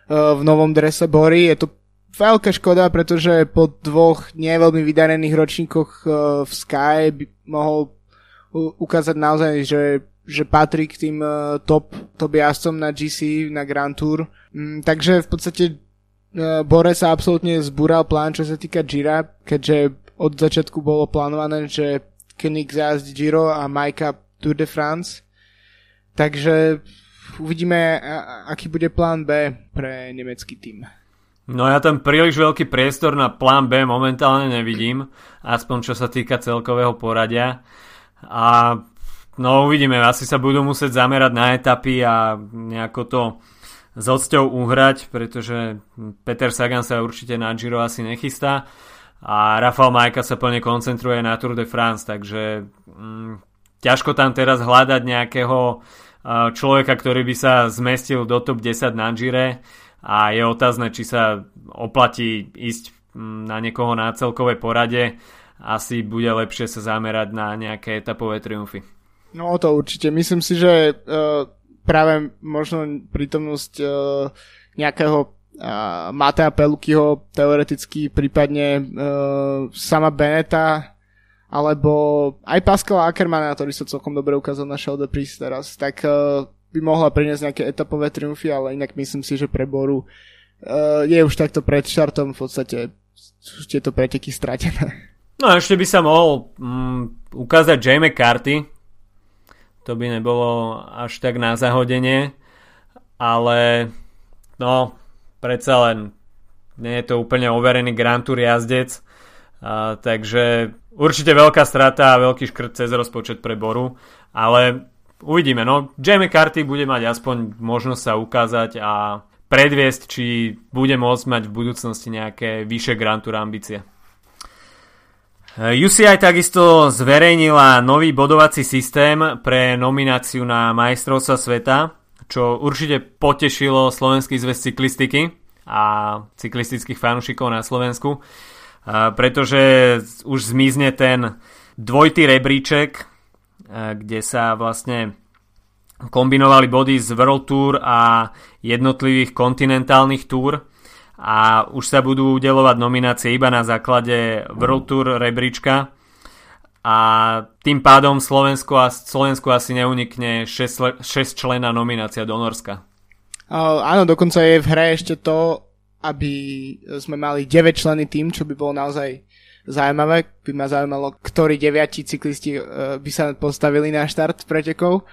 v novom drese Bory. Je to veľká škoda, pretože po dvoch neveľmi vydarených ročníkoch v Sky by mohol ukázať naozaj, že, že patrí k tým uh, top, top jazdcom na GC, na Grand Tour. Mm, takže v podstate uh, Bore sa absolútne zbúral plán, čo sa týka Gira, keďže od začiatku bolo plánované, že Koenig zajazdí Giro a Majka Tour de France. Takže uvidíme, aký bude plán B pre nemecký tým. No ja ten príliš veľký priestor na plán B momentálne nevidím, aspoň čo sa týka celkového poradia. A no uvidíme, asi sa budú musieť zamerať na etapy a nejako to s odsťou uhrať, pretože Peter Sagan sa určite na Giro asi nechystá a Rafael Majka sa plne koncentruje na Tour de France, takže mm, ťažko tam teraz hľadať nejakého človeka, ktorý by sa zmestil do top 10 na Gire a je otázne, či sa oplatí ísť mm, na niekoho na celkovej porade. Asi bude lepšie sa zamerať na nejaké etapové triumfy. No to určite. Myslím si, že uh, práve možno prítomnosť uh, nejakého uh, Matea Pelukyho teoreticky, prípadne uh, sama Beneta alebo aj Pascal Ackermana, ktorý sa celkom dobre ukázal na Show the Priest teraz, tak uh, by mohla priniesť nejaké etapové triumfy, ale inak myslím si, že pre Boru uh, je už takto pred štartom v podstate tieto preteky stratené. No a ešte by sa mohol um, ukázať Jay McCarthy. To by nebolo až tak na zahodenie. Ale no, predsa len nie je to úplne overený Grand Tour jazdec. Uh, takže určite veľká strata a veľký škrt cez rozpočet pre Boru. Ale uvidíme, no. Jamie Carty bude mať aspoň možnosť sa ukázať a predviesť, či bude môcť mať v budúcnosti nejaké vyššie Grand Tour ambície. UCI takisto zverejnila nový bodovací systém pre nomináciu na majstrovstva sveta, čo určite potešilo Slovenský zväz cyklistiky a cyklistických fanúšikov na Slovensku, pretože už zmizne ten dvojitý rebríček, kde sa vlastne kombinovali body z World Tour a jednotlivých kontinentálnych túr a už sa budú udelovať nominácie iba na základe World Tour rebríčka a tým pádom Slovensku, a, Slovensku asi neunikne 6, 6 člena nominácia do Norska. Áno, dokonca je v hre ešte to, aby sme mali 9 členy tým, čo by bolo naozaj zaujímavé. By ma zaujímalo, ktorí deviati cyklisti uh, by sa postavili na štart pretekov.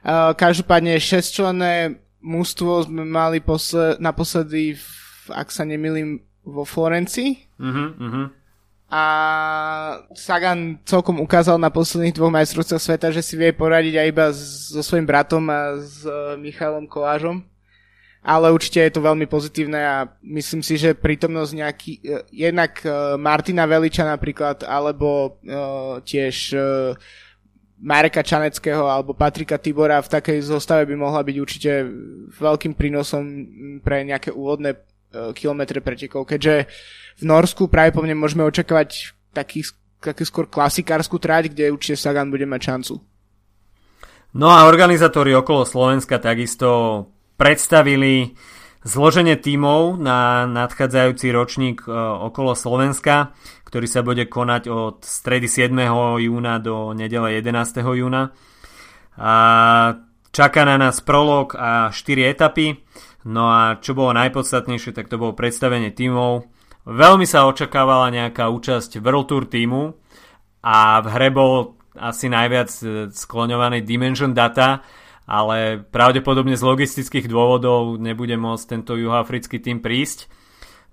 Uh, každopádne 6 členné mústvo sme mali posle- naposledy, v, ak sa nemýlim, vo Florencii. Uh-huh, uh-huh. A Sagan celkom ukázal na posledných dvoch majstrovstvách sveta, že si vie poradiť aj iba so svojím bratom a s uh, Michalom Kolážom ale určite je to veľmi pozitívne a myslím si, že prítomnosť nejaký, uh, jednak uh, Martina Veliča napríklad, alebo uh, tiež uh, Mareka Čaneckého alebo Patrika Tibora v takej zostave by mohla byť určite veľkým prínosom pre nejaké úvodné kilometre pretekov, keďže v Norsku práve po mne môžeme očakávať taký, taký skôr klasikárskú trať, kde určite Sagan bude mať šancu. No a organizátori okolo Slovenska takisto predstavili zloženie tímov na nadchádzajúci ročník e, okolo Slovenska, ktorý sa bude konať od stredy 7. júna do nedele 11. júna. A čaká na nás prolog a 4 etapy. No a čo bolo najpodstatnejšie, tak to bolo predstavenie tímov. Veľmi sa očakávala nejaká účasť World Tour týmu a v hre bol asi najviac skloňovaný Dimension Data, ale pravdepodobne z logistických dôvodov nebude môcť tento juhoafrický tým prísť.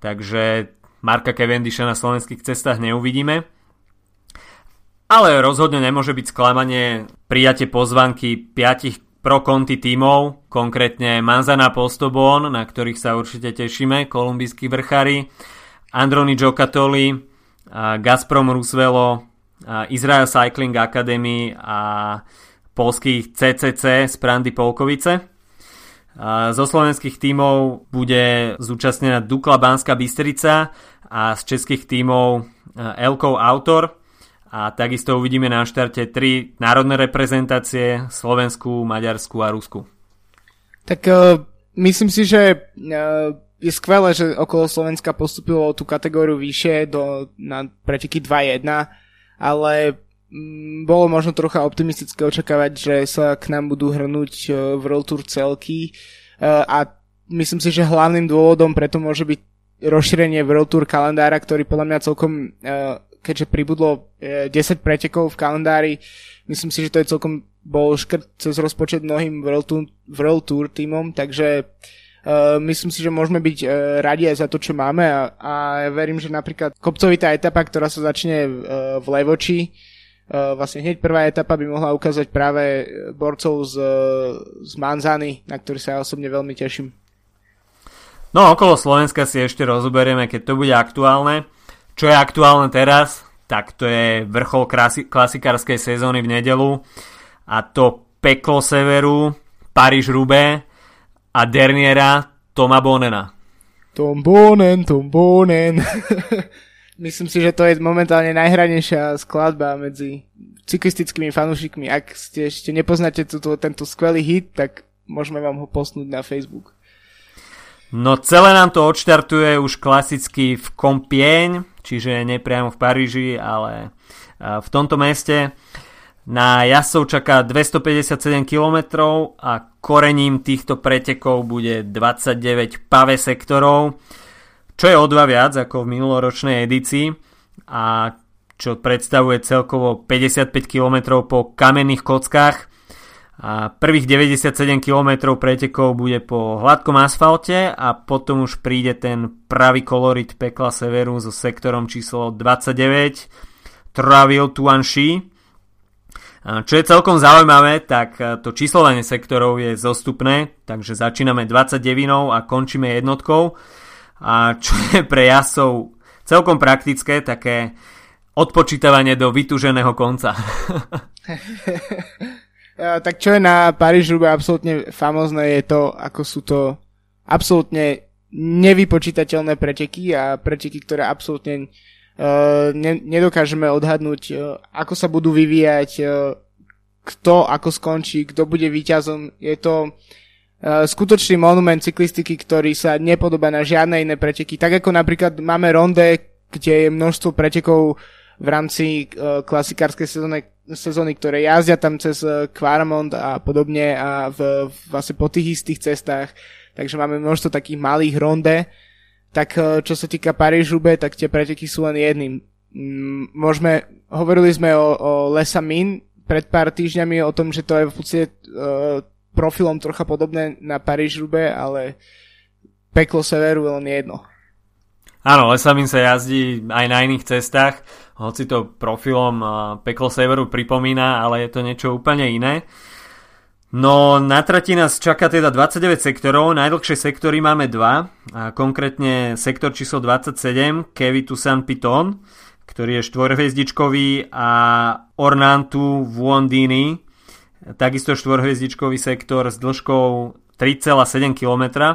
Takže Marka Cavendisha na slovenských cestách neuvidíme. Ale rozhodne nemôže byť sklamanie prijatie pozvanky piatich pro konti tímov, konkrétne Manzana Postobon, na ktorých sa určite tešíme, kolumbijskí vrchári, Androni Giocattoli, Gazprom Rusvelo, Israel Cycling Academy a polských CCC z Prandy Polkovice. Zo slovenských tímov bude zúčastnená Dukla Banská Bystrica a z českých tímov Elkov Autor a takisto uvidíme na štarte tri národné reprezentácie Slovensku, Maďarsku a Rusku. Tak uh, myslím si, že uh, je skvelé, že okolo Slovenska postupilo tú kategóriu vyššie do, na preteky 2-1, ale um, bolo možno trocha optimistické očakávať, že sa k nám budú hrnúť uh, World Tour celky uh, a myslím si, že hlavným dôvodom preto môže byť rozšírenie World Tour kalendára, ktorý podľa mňa celkom uh, keďže pribudlo 10 e, pretekov v kalendári, myslím si, že to je celkom bol škrt cez rozpočet mnohým World Tour, World Tour týmom, takže uh, myslím si, že môžeme byť uh, radi aj za to, čo máme a, a ja verím, že napríklad kopcovitá etapa, ktorá sa začne uh, v Levoči, uh, vlastne hneď prvá etapa by mohla ukázať práve borcov z, z Manzany, na ktorý sa ja osobne veľmi teším. No okolo Slovenska si ešte rozoberieme, keď to bude aktuálne. Čo je aktuálne teraz, tak to je vrchol klasi- klasikárskej sezóny v nedelu a to peklo severu, Paríž Rubé a Derniera Toma Bonena. Tom Bonen, Tom Bonen. Myslím si, že to je momentálne najhranejšia skladba medzi cyklistickými fanúšikmi. Ak ste ešte nepoznáte túto, tento skvelý hit, tak môžeme vám ho posnúť na Facebook. No celé nám to odštartuje už klasicky v Compiègne, čiže nepriamo v Paríži, ale v tomto meste. Na jazdcov čaká 257 km a korením týchto pretekov bude 29 pave sektorov, čo je o dva viac ako v minuloročnej edícii a čo predstavuje celkovo 55 km po kamenných kockách a prvých 97 km pretekov bude po hladkom asfalte a potom už príde ten pravý kolorit pekla severu so sektorom číslo 29 Travil Tuanshi. Čo je celkom zaujímavé, tak to číslovanie sektorov je zostupné, takže začíname 29 a končíme jednotkou. A čo je pre jasov celkom praktické, také odpočítavanie do vytúženého konca. tak čo je na Paríž Rube absolútne famozné je to, ako sú to absolútne nevypočítateľné preteky a preteky, ktoré absolútne uh, ne, nedokážeme odhadnúť, uh, ako sa budú vyvíjať, kto ako skončí, kto bude víťazom. Je to skutočný monument cyklistiky, ktorý sa nepodobá na žiadne iné preteky. Tak ako napríklad máme ronde, kde je množstvo pretekov v rámci uh, klasikárskej sezóny, sezóny, ktoré jazdia tam cez uh, Quaramont a podobne a v, vlastne po tých istých cestách. Takže máme množstvo takých malých ronde. Tak uh, čo sa týka Paríž-Roubaix, tak tie preteky sú len jedným. Mm, môžeme, hovorili sme o, o Lesa Min pred pár týždňami o tom, že to je v podstate profilom trocha podobné na Paríž-Roubaix, ale peklo severu je len jedno. Áno, Lesamin sa jazdí aj na iných cestách, hoci to profilom peklo severu pripomína, ale je to niečo úplne iné. No na trati nás čaká teda 29 sektorov, najdlhšie sektory máme dva, a konkrétne sektor číslo 27, Kevi San Piton, ktorý je štvorhviezdičkový a Ornantu Vuondini, takisto štvorhviezdičkový sektor s dĺžkou 3,7 km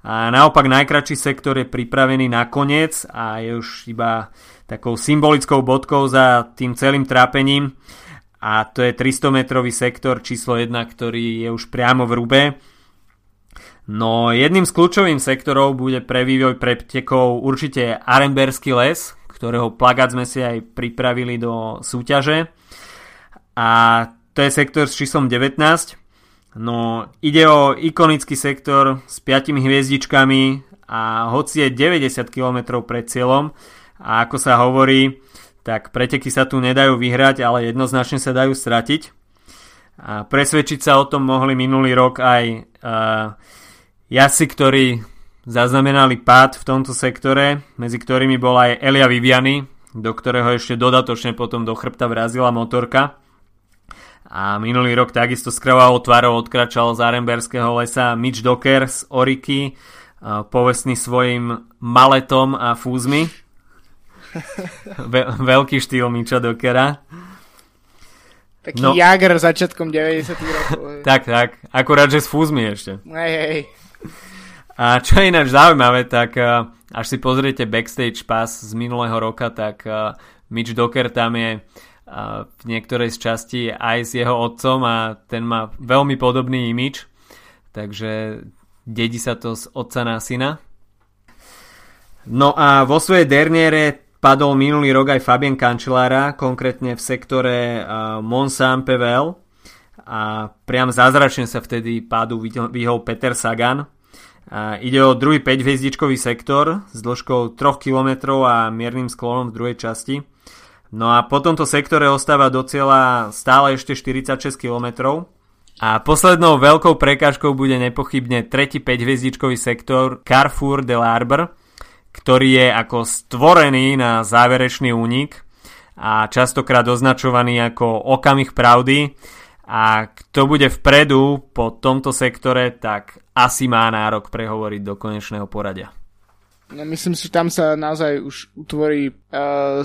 a naopak najkračší sektor je pripravený na koniec a je už iba takou symbolickou bodkou za tým celým trápením a to je 300 metrový sektor číslo 1, ktorý je už priamo v Rube. No jedným z kľúčovým sektorov bude pre vývoj pretekov určite Arenberský les, ktorého plagát sme si aj pripravili do súťaže. A to je sektor s číslom 19 No, ide o ikonický sektor s 5 hviezdičkami a hoci je 90 km pred cieľom a ako sa hovorí, tak preteky sa tu nedajú vyhrať, ale jednoznačne sa dajú stratiť. A presvedčiť sa o tom mohli minulý rok aj uh, jazdci, ktorí zaznamenali pád v tomto sektore, medzi ktorými bol aj Elia Viviani, do ktorého ešte dodatočne potom do chrbta vrazila motorka. A minulý rok takisto s krvavou tvárou odkračal z Arenberského lesa Mitch Docker z Oriky, povestný svojim maletom a fúzmi. Ve- veľký štýl Mitcha Dockera. Taký no. Jager začiatkom 90 rokov. tak, tak. Akurát, že s fúzmi ešte. Hej, hej. A čo je ináč zaujímavé, tak až si pozriete backstage pass z minulého roka, tak Mitch Docker tam je v niektorej z časti aj s jeho otcom a ten má veľmi podobný imič, takže dedí sa to z otca na syna. No a vo svojej derniere padol minulý rok aj Fabien Cancellara, konkrétne v sektore Monsan PVL a priam zázračne sa vtedy pádu vyhol Peter Sagan. A ide o druhý 5 hviezdičkový sektor s dĺžkou 3 km a miernym sklonom v druhej časti. No a po tomto sektore ostáva do cieľa stále ešte 46 km. A poslednou veľkou prekážkou bude nepochybne tretí 5 hviezdičkový sektor Carrefour de l'Arbre, ktorý je ako stvorený na záverečný únik a častokrát označovaný ako okamih pravdy. A kto bude vpredu po tomto sektore, tak asi má nárok prehovoriť do konečného poradia. Ja myslím si, že tam sa naozaj už utvorí uh,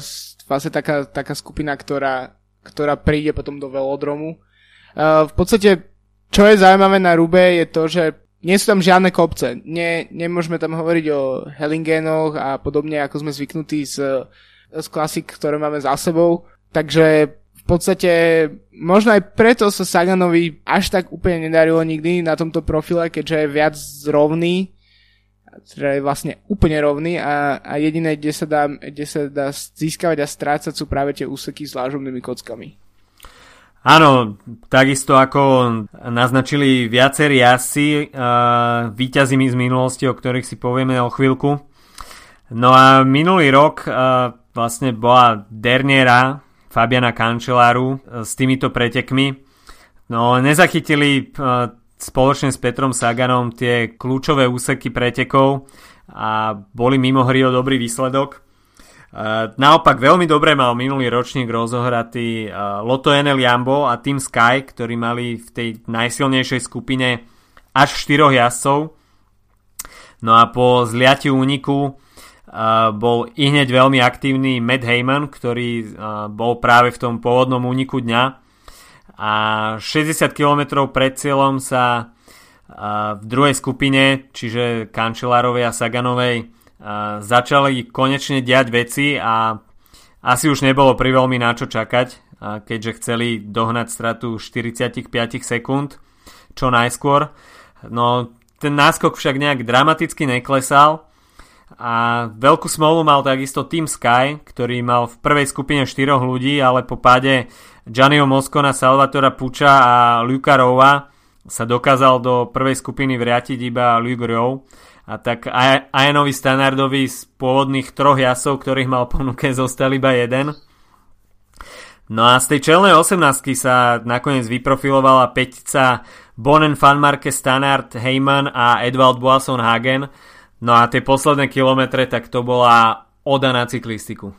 vlastne taká, taká skupina, ktorá, ktorá príde potom do velodromu. Uh, v podstate, čo je zaujímavé na Rube je to, že nie sú tam žiadne kopce. Nie, nemôžeme tam hovoriť o Hellingenoch a podobne, ako sme zvyknutí z, z klasik, ktoré máme za sebou. Takže v podstate možno aj preto sa Saganovi až tak úplne nedarilo nikdy na tomto profile, keďže je viac rovný teda je vlastne úplne rovný a, a jediné, kde sa, dá, kde sa dá získavať a strácať sú práve tie úseky s lážobnými kockami. Áno, takisto ako naznačili viacerí asi uh, výťazimi z minulosti, o ktorých si povieme o chvíľku. No a minulý rok uh, vlastne bola derniera Fabiana Canceláru uh, s týmito pretekmi. No nezachytili uh, spoločne s Petrom Saganom tie kľúčové úseky pretekov a boli mimo hry o dobrý výsledok. Naopak veľmi dobre mal minulý ročník rozohratý Lotto NL Jambo a Team Sky, ktorí mali v tej najsilnejšej skupine až 4 jazdcov. No a po zliati úniku bol i hneď veľmi aktívny Matt Heyman, ktorý bol práve v tom pôvodnom úniku dňa a 60 km pred cieľom sa v druhej skupine, čiže Kančelárovej a Saganovej, začali konečne diať veci a asi už nebolo pri veľmi na čo čakať, keďže chceli dohnať stratu 45 sekúnd čo najskôr. No ten náskok však nejak dramaticky neklesal a veľkú smolu mal takisto Team Sky, ktorý mal v prvej skupine 4 ľudí, ale po páde Gianniho Moscona, Salvatora Puča a Luka Rova sa dokázal do prvej skupiny vrátiť iba Luke Rowe. A tak Ianovi Standardovi z pôvodných troch jasov, ktorých mal ponuke, zostal iba jeden. No a z tej čelnej 18 sa nakoniec vyprofilovala petica Bonen Fanmarke Standard Heyman a Edvald Boasson Hagen. No a tie posledné kilometre, tak to bola oda na cyklistiku.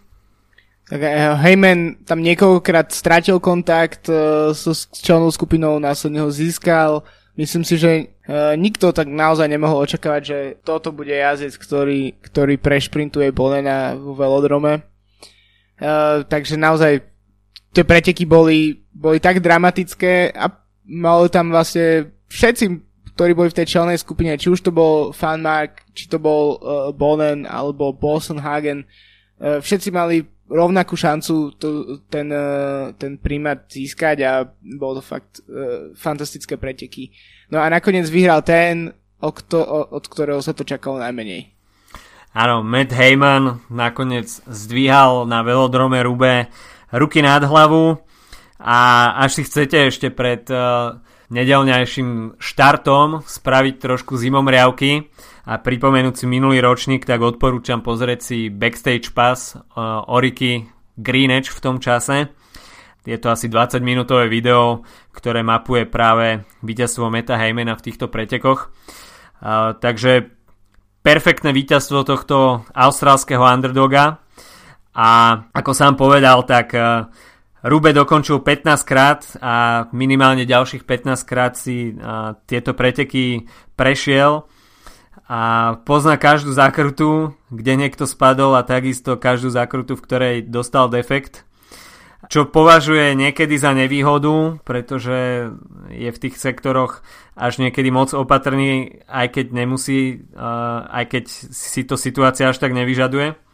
Tak eh, Heyman tam niekoľkokrát stratil kontakt uh, so čelnou skupinou, následne ho získal. Myslím si, že nikto tak naozaj nemohol očakávať, že toto bude jazdec, ktorý, ktorý prešprintuje Bonena v velodrome. Uh, takže naozaj tie preteky boli, boli tak dramatické a mali tam vlastne všetci, ktorí boli v tej čelnej skupine, či už to bol Fanmark, či to bol uh, Bonen alebo Bolson Hagen, uh, všetci mali rovnakú šancu to, ten, eh, ten prímať získať a bolo to fakt uh, fantastické preteky. No a nakoniec vyhral ten, o kto, od ktorého sa to čakalo najmenej. Áno, Matt Heyman nakoniec zdvíhal na velodrome Rube ruky nad hlavu a až si chcete ešte pred uh, nedelňajším štartom spraviť trošku zimomriavky a pripomenúť si minulý ročník, tak odporúčam pozrieť si Backstage Pass uh, Oriky Greenedge v tom čase. Je to asi 20 minútové video, ktoré mapuje práve víťazstvo Meta Heymana v týchto pretekoch. Uh, takže perfektné víťazstvo tohto austrálskeho underdoga a ako sám povedal, tak uh, Rube dokončil 15 krát a minimálne ďalších 15 krát si uh, tieto preteky prešiel a pozná každú zákrutu, kde niekto spadol a takisto každú zákrutu, v ktorej dostal defekt. Čo považuje niekedy za nevýhodu, pretože je v tých sektoroch až niekedy moc opatrný, aj keď nemusí, aj keď si to situácia až tak nevyžaduje.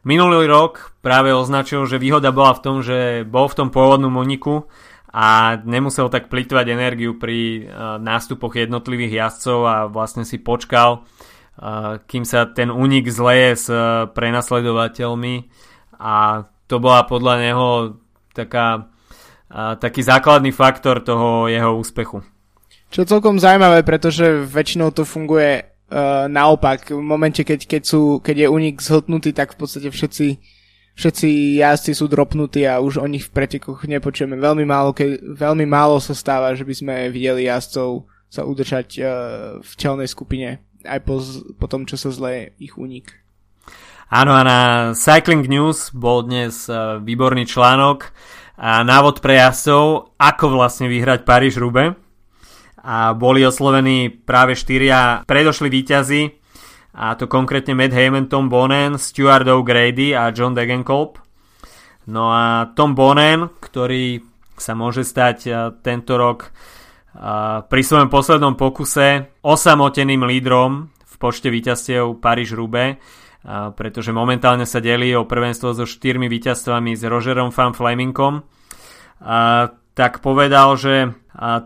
Minulý rok práve označil, že výhoda bola v tom, že bol v tom pôvodnom uniku a nemusel tak plitvať energiu pri uh, nástupoch jednotlivých jazdcov a vlastne si počkal, uh, kým sa ten únik zleje s uh, prenasledovateľmi a to bola podľa neho taká, taký základný faktor toho jeho úspechu. Čo je celkom zaujímavé, pretože väčšinou to funguje uh, naopak. V momente, keď, keď, sú, keď je únik zhltnutý, tak v podstate všetci všetci jazdci sú dropnutí a už o nich v pretekoch nepočujeme. Veľmi málo, ke, veľmi málo sa stáva, že by sme videli jazdcov sa udržať uh, v čelnej skupine aj po, po tom, čo sa zle ich únik. Áno a na Cycling News bol dnes uh, výborný článok a návod pre jazdcov, ako vlastne vyhrať Paríž-Roubaix a boli oslovení práve štyria predošli víťazi a to konkrétne Matt Heyman, Tom Bonen, Stuart O'Grady a John Degenkolb. No a Tom Bonen, ktorý sa môže stať tento rok pri svojom poslednom pokuse osamoteným lídrom v počte víťazstiev Paríž-Roubaix, pretože momentálne sa delí o prvenstvo so štyrmi víťazstvami s Rogerom Van Flemingom. Tak povedal, že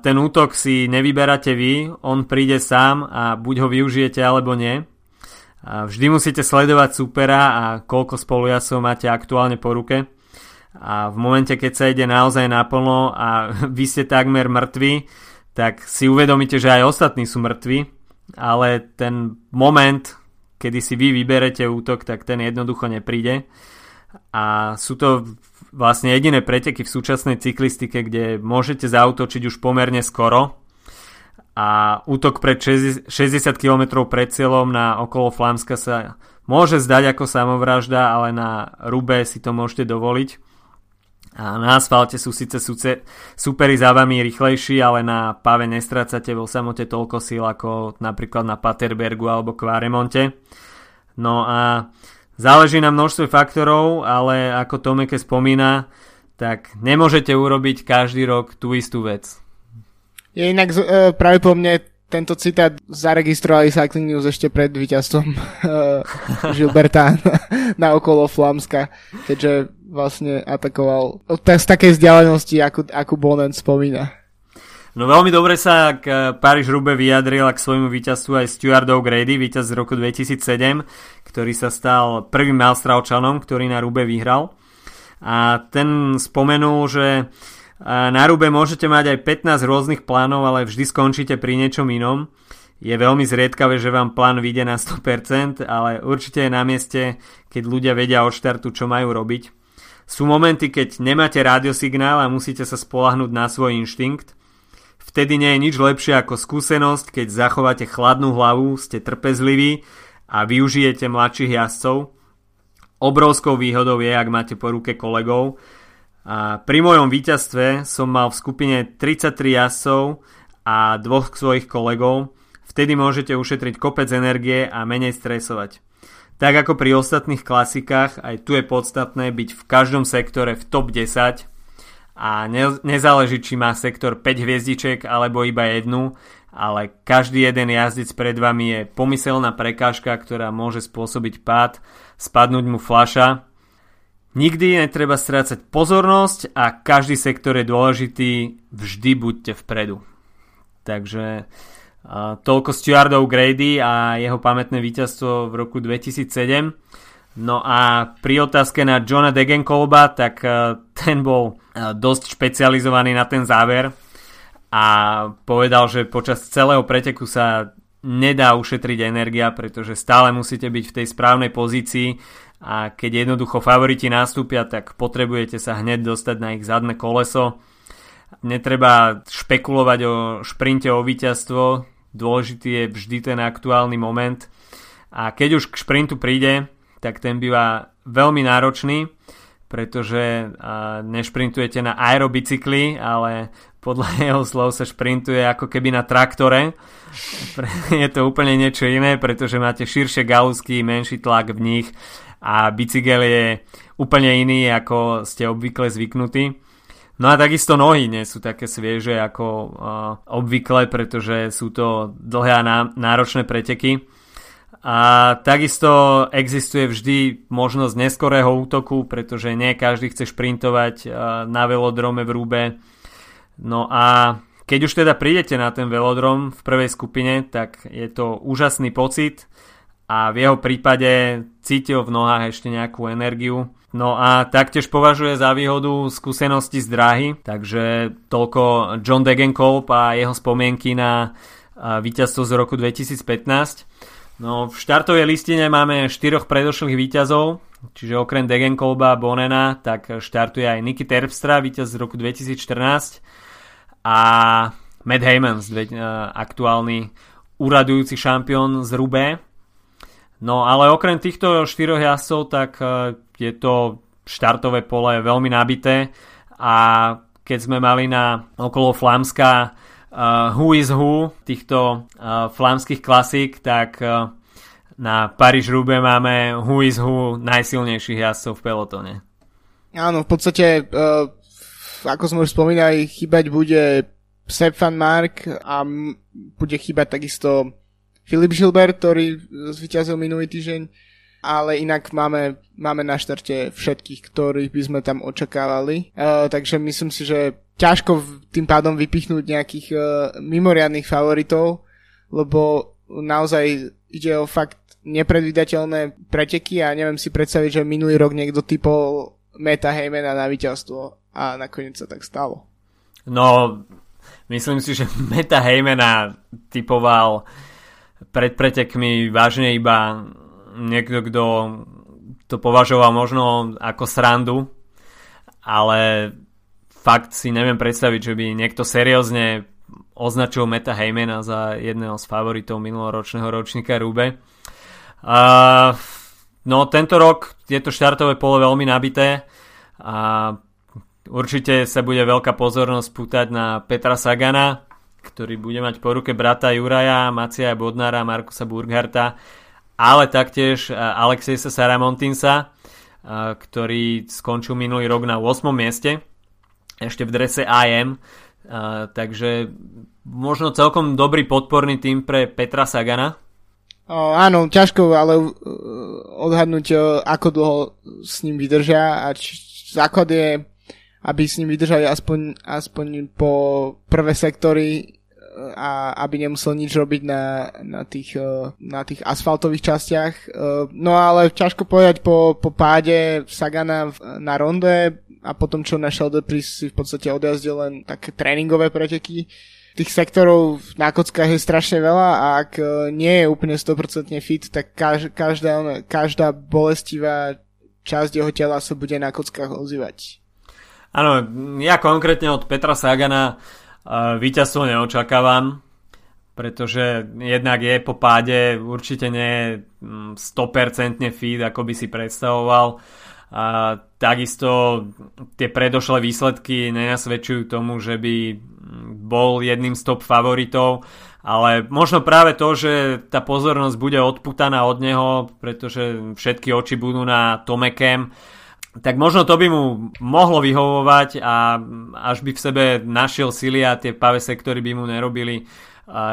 ten útok si nevyberáte vy, on príde sám a buď ho využijete alebo nie. Vždy musíte sledovať supera a koľko spolujasov máte aktuálne po ruke. A v momente, keď sa ide naozaj naplno a vy ste takmer mŕtvi, tak si uvedomíte, že aj ostatní sú mŕtvi, ale ten moment, kedy si vy vyberete útok, tak ten jednoducho nepríde. A sú to vlastne jediné preteky v súčasnej cyklistike, kde môžete zautočiť už pomerne skoro, a útok pred 60 km pred cieľom na okolo Flámska sa môže zdať ako samovražda, ale na Rube si to môžete dovoliť. A na asfalte sú síce superi za vami rýchlejší, ale na páve nestrácate vo samote toľko síl ako napríklad na Paterbergu alebo Kvaremonte. No a záleží na množstve faktorov, ale ako Tomeke spomína, tak nemôžete urobiť každý rok tú istú vec. Je inak uh, práve po mne tento citát zaregistrovali Cycling News ešte pred víťazstvom uh, Gilberta na, na okolo Flamska, keďže vlastne atakoval z takej vzdialenosti, ako, ako Bonen spomína. No veľmi dobre sa k Paríž Rube vyjadril k svojmu víťazstvu aj Stuart O'Grady, víťaz z roku 2007, ktorý sa stal prvým Malstraučanom, ktorý na Rube vyhral. A ten spomenul, že na Rube môžete mať aj 15 rôznych plánov, ale vždy skončíte pri niečom inom. Je veľmi zriedkavé, že vám plán vyjde na 100%, ale určite je na mieste, keď ľudia vedia od štartu, čo majú robiť. Sú momenty, keď nemáte rádiosignál a musíte sa spolahnúť na svoj inštinkt. Vtedy nie je nič lepšie ako skúsenosť, keď zachováte chladnú hlavu, ste trpezliví a využijete mladších jazdcov. Obrovskou výhodou je, ak máte po ruke kolegov, a pri mojom víťazstve som mal v skupine 33 jazdcov a dvoch svojich kolegov. Vtedy môžete ušetriť kopec energie a menej stresovať. Tak ako pri ostatných klasikách, aj tu je podstatné byť v každom sektore v top 10 a ne- nezáleží, či má sektor 5 hviezdiček alebo iba jednu, ale každý jeden jazdec pred vami je pomyselná prekážka, ktorá môže spôsobiť pád, spadnúť mu flaša Nikdy netreba strácať pozornosť a každý sektor je dôležitý, vždy buďte vpredu. Takže toľko Stuartov Grady a jeho pamätné víťazstvo v roku 2007. No a pri otázke na Johna Degenkolba, tak uh, ten bol uh, dosť špecializovaný na ten záver a povedal, že počas celého preteku sa nedá ušetriť energia, pretože stále musíte byť v tej správnej pozícii a keď jednoducho favoriti nastúpia, tak potrebujete sa hneď dostať na ich zadné koleso. Netreba špekulovať o šprinte o víťazstvo, dôležitý je vždy ten aktuálny moment a keď už k šprintu príde, tak ten býva veľmi náročný, pretože nešprintujete na aerobicykli, ale podľa jeho slov sa šprintuje ako keby na traktore. Je to úplne niečo iné, pretože máte širšie gausky, menší tlak v nich a bicykel je úplne iný, ako ste obvykle zvyknutí. No a takisto nohy nie sú také svieže ako uh, obvykle, pretože sú to dlhé a náročné preteky. A takisto existuje vždy možnosť neskorého útoku, pretože nie každý chce šprintovať uh, na velodrome v Rúbe. No a keď už teda prídete na ten velodrom v prvej skupine, tak je to úžasný pocit a v jeho prípade cítil v nohách ešte nejakú energiu. No a taktiež považuje za výhodu skúsenosti z dráhy, takže toľko John Degenkolb a jeho spomienky na víťazstvo z roku 2015. No v štartovej listine máme štyroch predošlých víťazov, čiže okrem Degenkolba a Bonena, tak štartuje aj Niky Terpstra, víťaz z roku 2014 a Matt Heyman, aktuálny uradujúci šampión z Rubé, No ale okrem týchto štyroch jazdcov, tak e, je to štartové pole veľmi nabité. A keď sme mali na okolo Flámska uh, who is who týchto uh, flámskych klasík, tak uh, na Paríž-Rube máme who is who najsilnejších jazdcov v pelotone. Áno, v podstate, uh, ako sme už spomínali, chýbať bude Sepp van Mark a bude chýbať takisto Filip Žilber, ktorý zvyťazil minulý týždeň, ale inak máme, máme na štarte všetkých, ktorých by sme tam očakávali. Uh, takže myslím si, že ťažko tým pádom vypichnúť nejakých uh, mimoriadných favoritov, lebo naozaj ide o fakt nepredvídateľné preteky a neviem si predstaviť, že minulý rok niekto typol Meta Heymana na víťazstvo a nakoniec sa tak stalo. No, myslím si, že Meta Heymana typoval pred pretekmi vážne iba niekto, kto to považoval možno ako srandu, ale fakt si neviem predstaviť, že by niekto seriózne označil Meta Heymana za jedného z favoritov minuloročného ročníka Rube. Uh, no tento rok je to štartové pole veľmi nabité a určite sa bude veľká pozornosť pútať na Petra Sagana, ktorý bude mať po ruke brata Juraja, Macia Bodnára, Markusa Burgharta, ale taktiež e, Alexejsa Saramontinsa, e, ktorý skončil minulý rok na 8. mieste, ešte v drese AM, e, takže možno celkom dobrý podporný tým pre Petra Sagana. O, áno, ťažko ale odhadnúť, ako dlho s ním vydržia a či, základ je aby s ním vydržali aspoň, aspoň po prvé sektory a aby nemusel nič robiť na, na, tých, e, na tých asfaltových častiach. E, no ale ťažko povedať po, po páde Sagana na ronde a potom čo na Sheldon si v podstate odjazdil len také tréningové preteky. Tých sektorov na kockách je strašne veľa a ak e, nie je úplne 100% fit, tak každá, každá bolestivá časť jeho tela sa bude na kockách ozývať. Áno, ja konkrétne od Petra Sagana víťazstvo neočakávam, pretože jednak je po páde určite nie 100% mm, fit, ako by si predstavoval. A takisto tie predošlé výsledky nenasvedčujú tomu, že by bol jedným z top favoritov, ale možno práve to, že tá pozornosť bude odputaná od neho, pretože všetky oči budú na Tomekem, tak možno to by mu mohlo vyhovovať a až by v sebe našiel sily a tie pave sektory by mu nerobili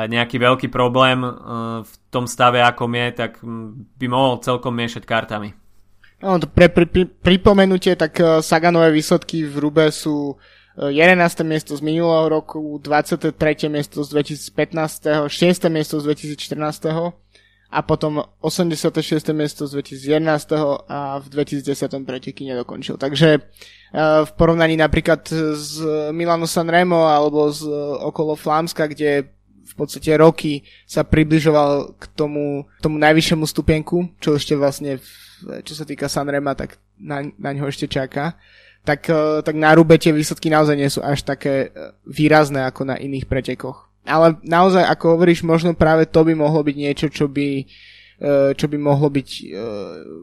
nejaký veľký problém v tom stave, ako je, tak by mohol celkom miešať kartami. No, pre, pri, pri, pripomenutie, tak e, Saganové výsledky v Rube sú 11. E, miesto z minulého roku, 23. miesto z 2015., 6. miesto z 2014. a potom 86. miesto z 2011. a v 2010. preteky nedokončil. Takže uh, v porovnaní napríklad s Milano Sanremo alebo z okolo Flámska, kde v podstate roky sa približoval k tomu, tomu najvyššiemu stupienku, čo ešte vlastne, čo sa týka Sanrema, tak na, na ňo ešte čaká, tak, eh, tak na Rube tie výsledky naozaj nie sú až také výrazné ako na iných pretekoch. Ale naozaj, ako hovoríš, možno práve to by mohlo byť niečo, čo by, eh, čo by mohlo byť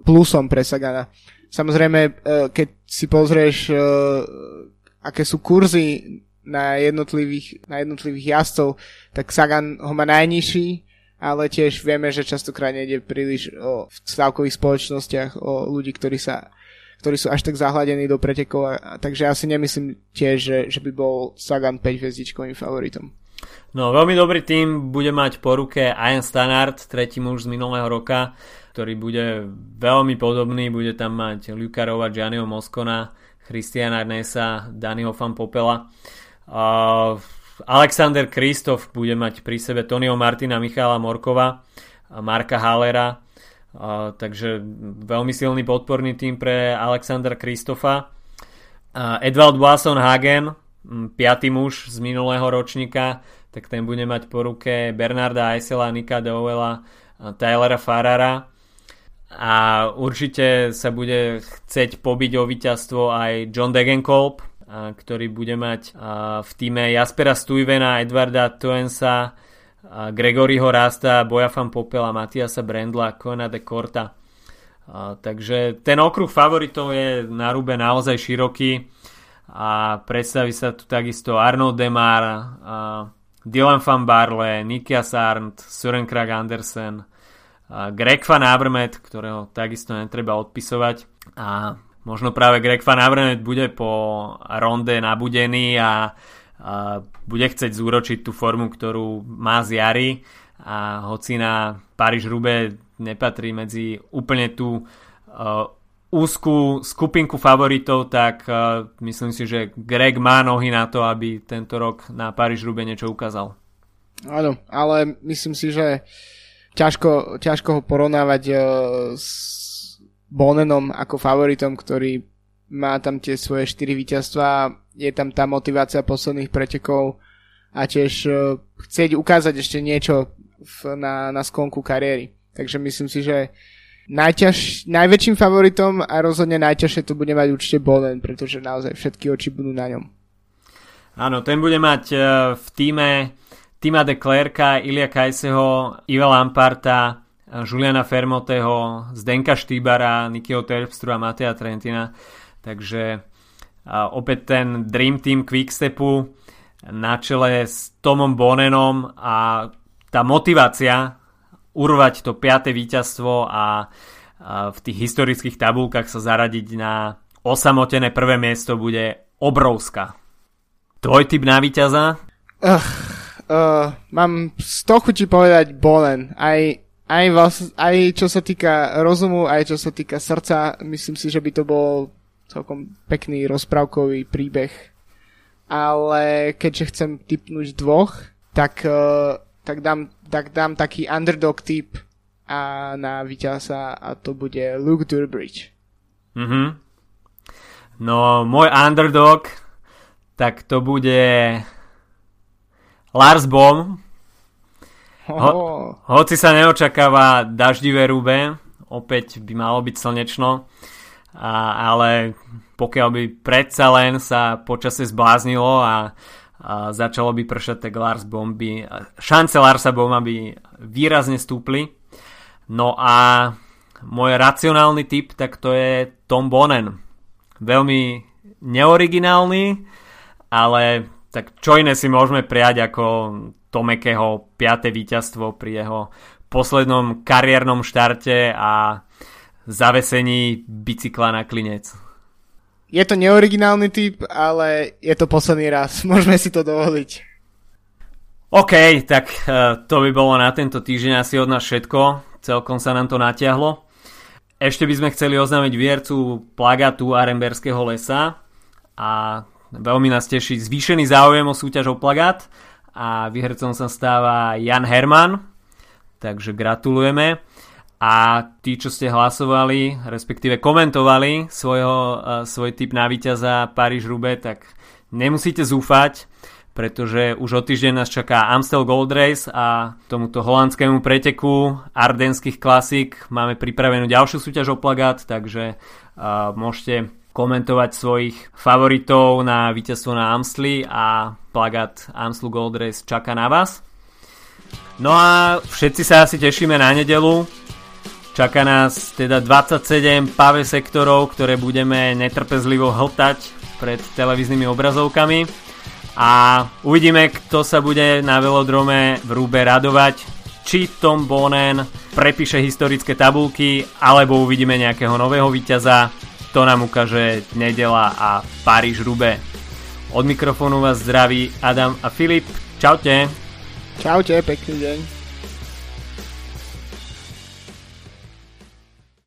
plusom pre Sagana. Samozrejme, keď si pozrieš, aké sú kurzy na jednotlivých, na jednotlivých jazdcov, tak Sagan ho má najnižší, ale tiež vieme, že častokrát nejde príliš o, v stavkových spoločnostiach o ľudí, ktorí sa ktorí sú až tak zahladení do pretekov, a, a, takže ja si nemyslím tiež, že, že by bol Sagan 5 hviezdičkovým favoritom. No, veľmi dobrý tým bude mať po ruke Ian Stannard, tretí muž z minulého roka, ktorý bude veľmi podobný, bude tam mať Luka Rova, Gianniho Moscona, Christiana Arnesa, Daniho Fan Popela. Uh, Alexander Kristof bude mať pri sebe Tonio Martina, Michala Morkova, Marka Halera, uh, takže veľmi silný podporný tým pre Alexandra Kristofa. Uh, Edvald Wasson Hagen, piatý muž z minulého ročníka, tak ten bude mať po ruke Bernarda Eisela, Nika Dowella, Tylera Farara a určite sa bude chceť pobiť o víťazstvo aj John Degenkolb, ktorý bude mať v týme Jaspera Stuyvena, Edvarda Toensa, Gregoryho Rasta, Bojafan Popela, Matiasa Brendla, Kona de Korta. Takže ten okruh favoritov je na rube naozaj široký a predstaví sa tu takisto Arnold Demar, Dylan van Barle, Nikia Sarnt, Søren Krag Andersen, Greg van Avermaet, ktorého takisto netreba odpisovať. A možno práve Greg Van Avermaet bude po ronde nabudený a, a bude chcieť zúročiť tú formu, ktorú má z jary. A hoci na Paríž Rube nepatrí medzi úplne tú uh, úzkú skupinku favoritov, tak uh, myslím si, že Greg má nohy na to, aby tento rok na Paríž Rube niečo ukázal. Áno, ale myslím si, že ťažko, ťažko ho porovnávať uh, s Bonenom ako favoritom, ktorý má tam tie svoje 4 víťazstva, je tam tá motivácia posledných pretekov a tiež uh, chcieť ukázať ešte niečo v, na, na skonku kariéry. Takže myslím si, že najťaž, najväčším favoritom a rozhodne najťažšie to bude mať určite Bolen, pretože naozaj všetky oči budú na ňom. Áno, ten bude mať uh, v týme Tima de Klerka, Ilia Kajseho, Iva Lamparta, Juliana Fermoteho, Zdenka Štýbara, Nikio Terpstru a Matea Trentina. Takže opäť ten Dream Team Quickstepu na čele s Tomom Bonenom a tá motivácia urvať to piaté víťazstvo a v tých historických tabulkách sa zaradiť na osamotené prvé miesto bude obrovská. Tvoj typ na víťaza? Uh, uh, mám z toho ti povedať Bonen. Aj aj, vás, aj čo sa týka rozumu, aj čo sa týka srdca, myslím si, že by to bol celkom pekný rozprávkový príbeh. Ale keďže chcem typnúť dvoch, tak, uh, tak, dám, tak dám taký underdog typ a na víťaza a to bude Luke Durbridge. Mhm. No, môj underdog, tak to bude Lars Bohm, Ho, hoci sa neočakáva daždivé rúbe, opäť by malo byť slnečno, a, ale pokiaľ by predsa len sa počasie zbláznilo a, a začalo by pršať, tak Lars Bomby, šance Larsa Boma by výrazne stúpli. No a môj racionálny typ, tak to je Tom Bonen. Veľmi neoriginálny, ale tak čo iné si môžeme prijať ako Tomekého 5. víťazstvo pri jeho poslednom kariérnom štarte a zavesení bicykla na klinec. Je to neoriginálny typ, ale je to posledný raz. Môžeme si to dovoliť. OK, tak uh, to by bolo na tento týždeň asi od nás všetko. Celkom sa nám to natiahlo. Ešte by sme chceli oznámiť viercu plagatu Aremberského lesa a veľmi nás teší zvýšený záujem o súťaž o plagát a vyhrcom sa stáva Jan Herman. takže gratulujeme. A tí, čo ste hlasovali, respektíve komentovali svojho, svoj typ na víťaza Paríž-Roubaix, tak nemusíte zúfať, pretože už o týždeň nás čaká Amstel Gold Race a tomuto holandskému preteku ardenských klasík máme pripravenú ďalšiu súťaž o plagát, takže uh, môžete komentovať svojich favoritov na víťazstvo na Amstli a plagát Amstel Gold Race čaká na vás. No a všetci sa asi tešíme na nedelu, Čaká nás teda 27 pavé sektorov, ktoré budeme netrpezlivo hltať pred televíznymi obrazovkami. A uvidíme, kto sa bude na velodrome v Rúbe radovať. Či Tom Bonen prepíše historické tabulky, alebo uvidíme nejakého nového víťaza. To nám ukáže nedela a Paríž Rube. Od mikrofónu vás zdraví Adam a Filip. Čaute. Čaute, pekný deň.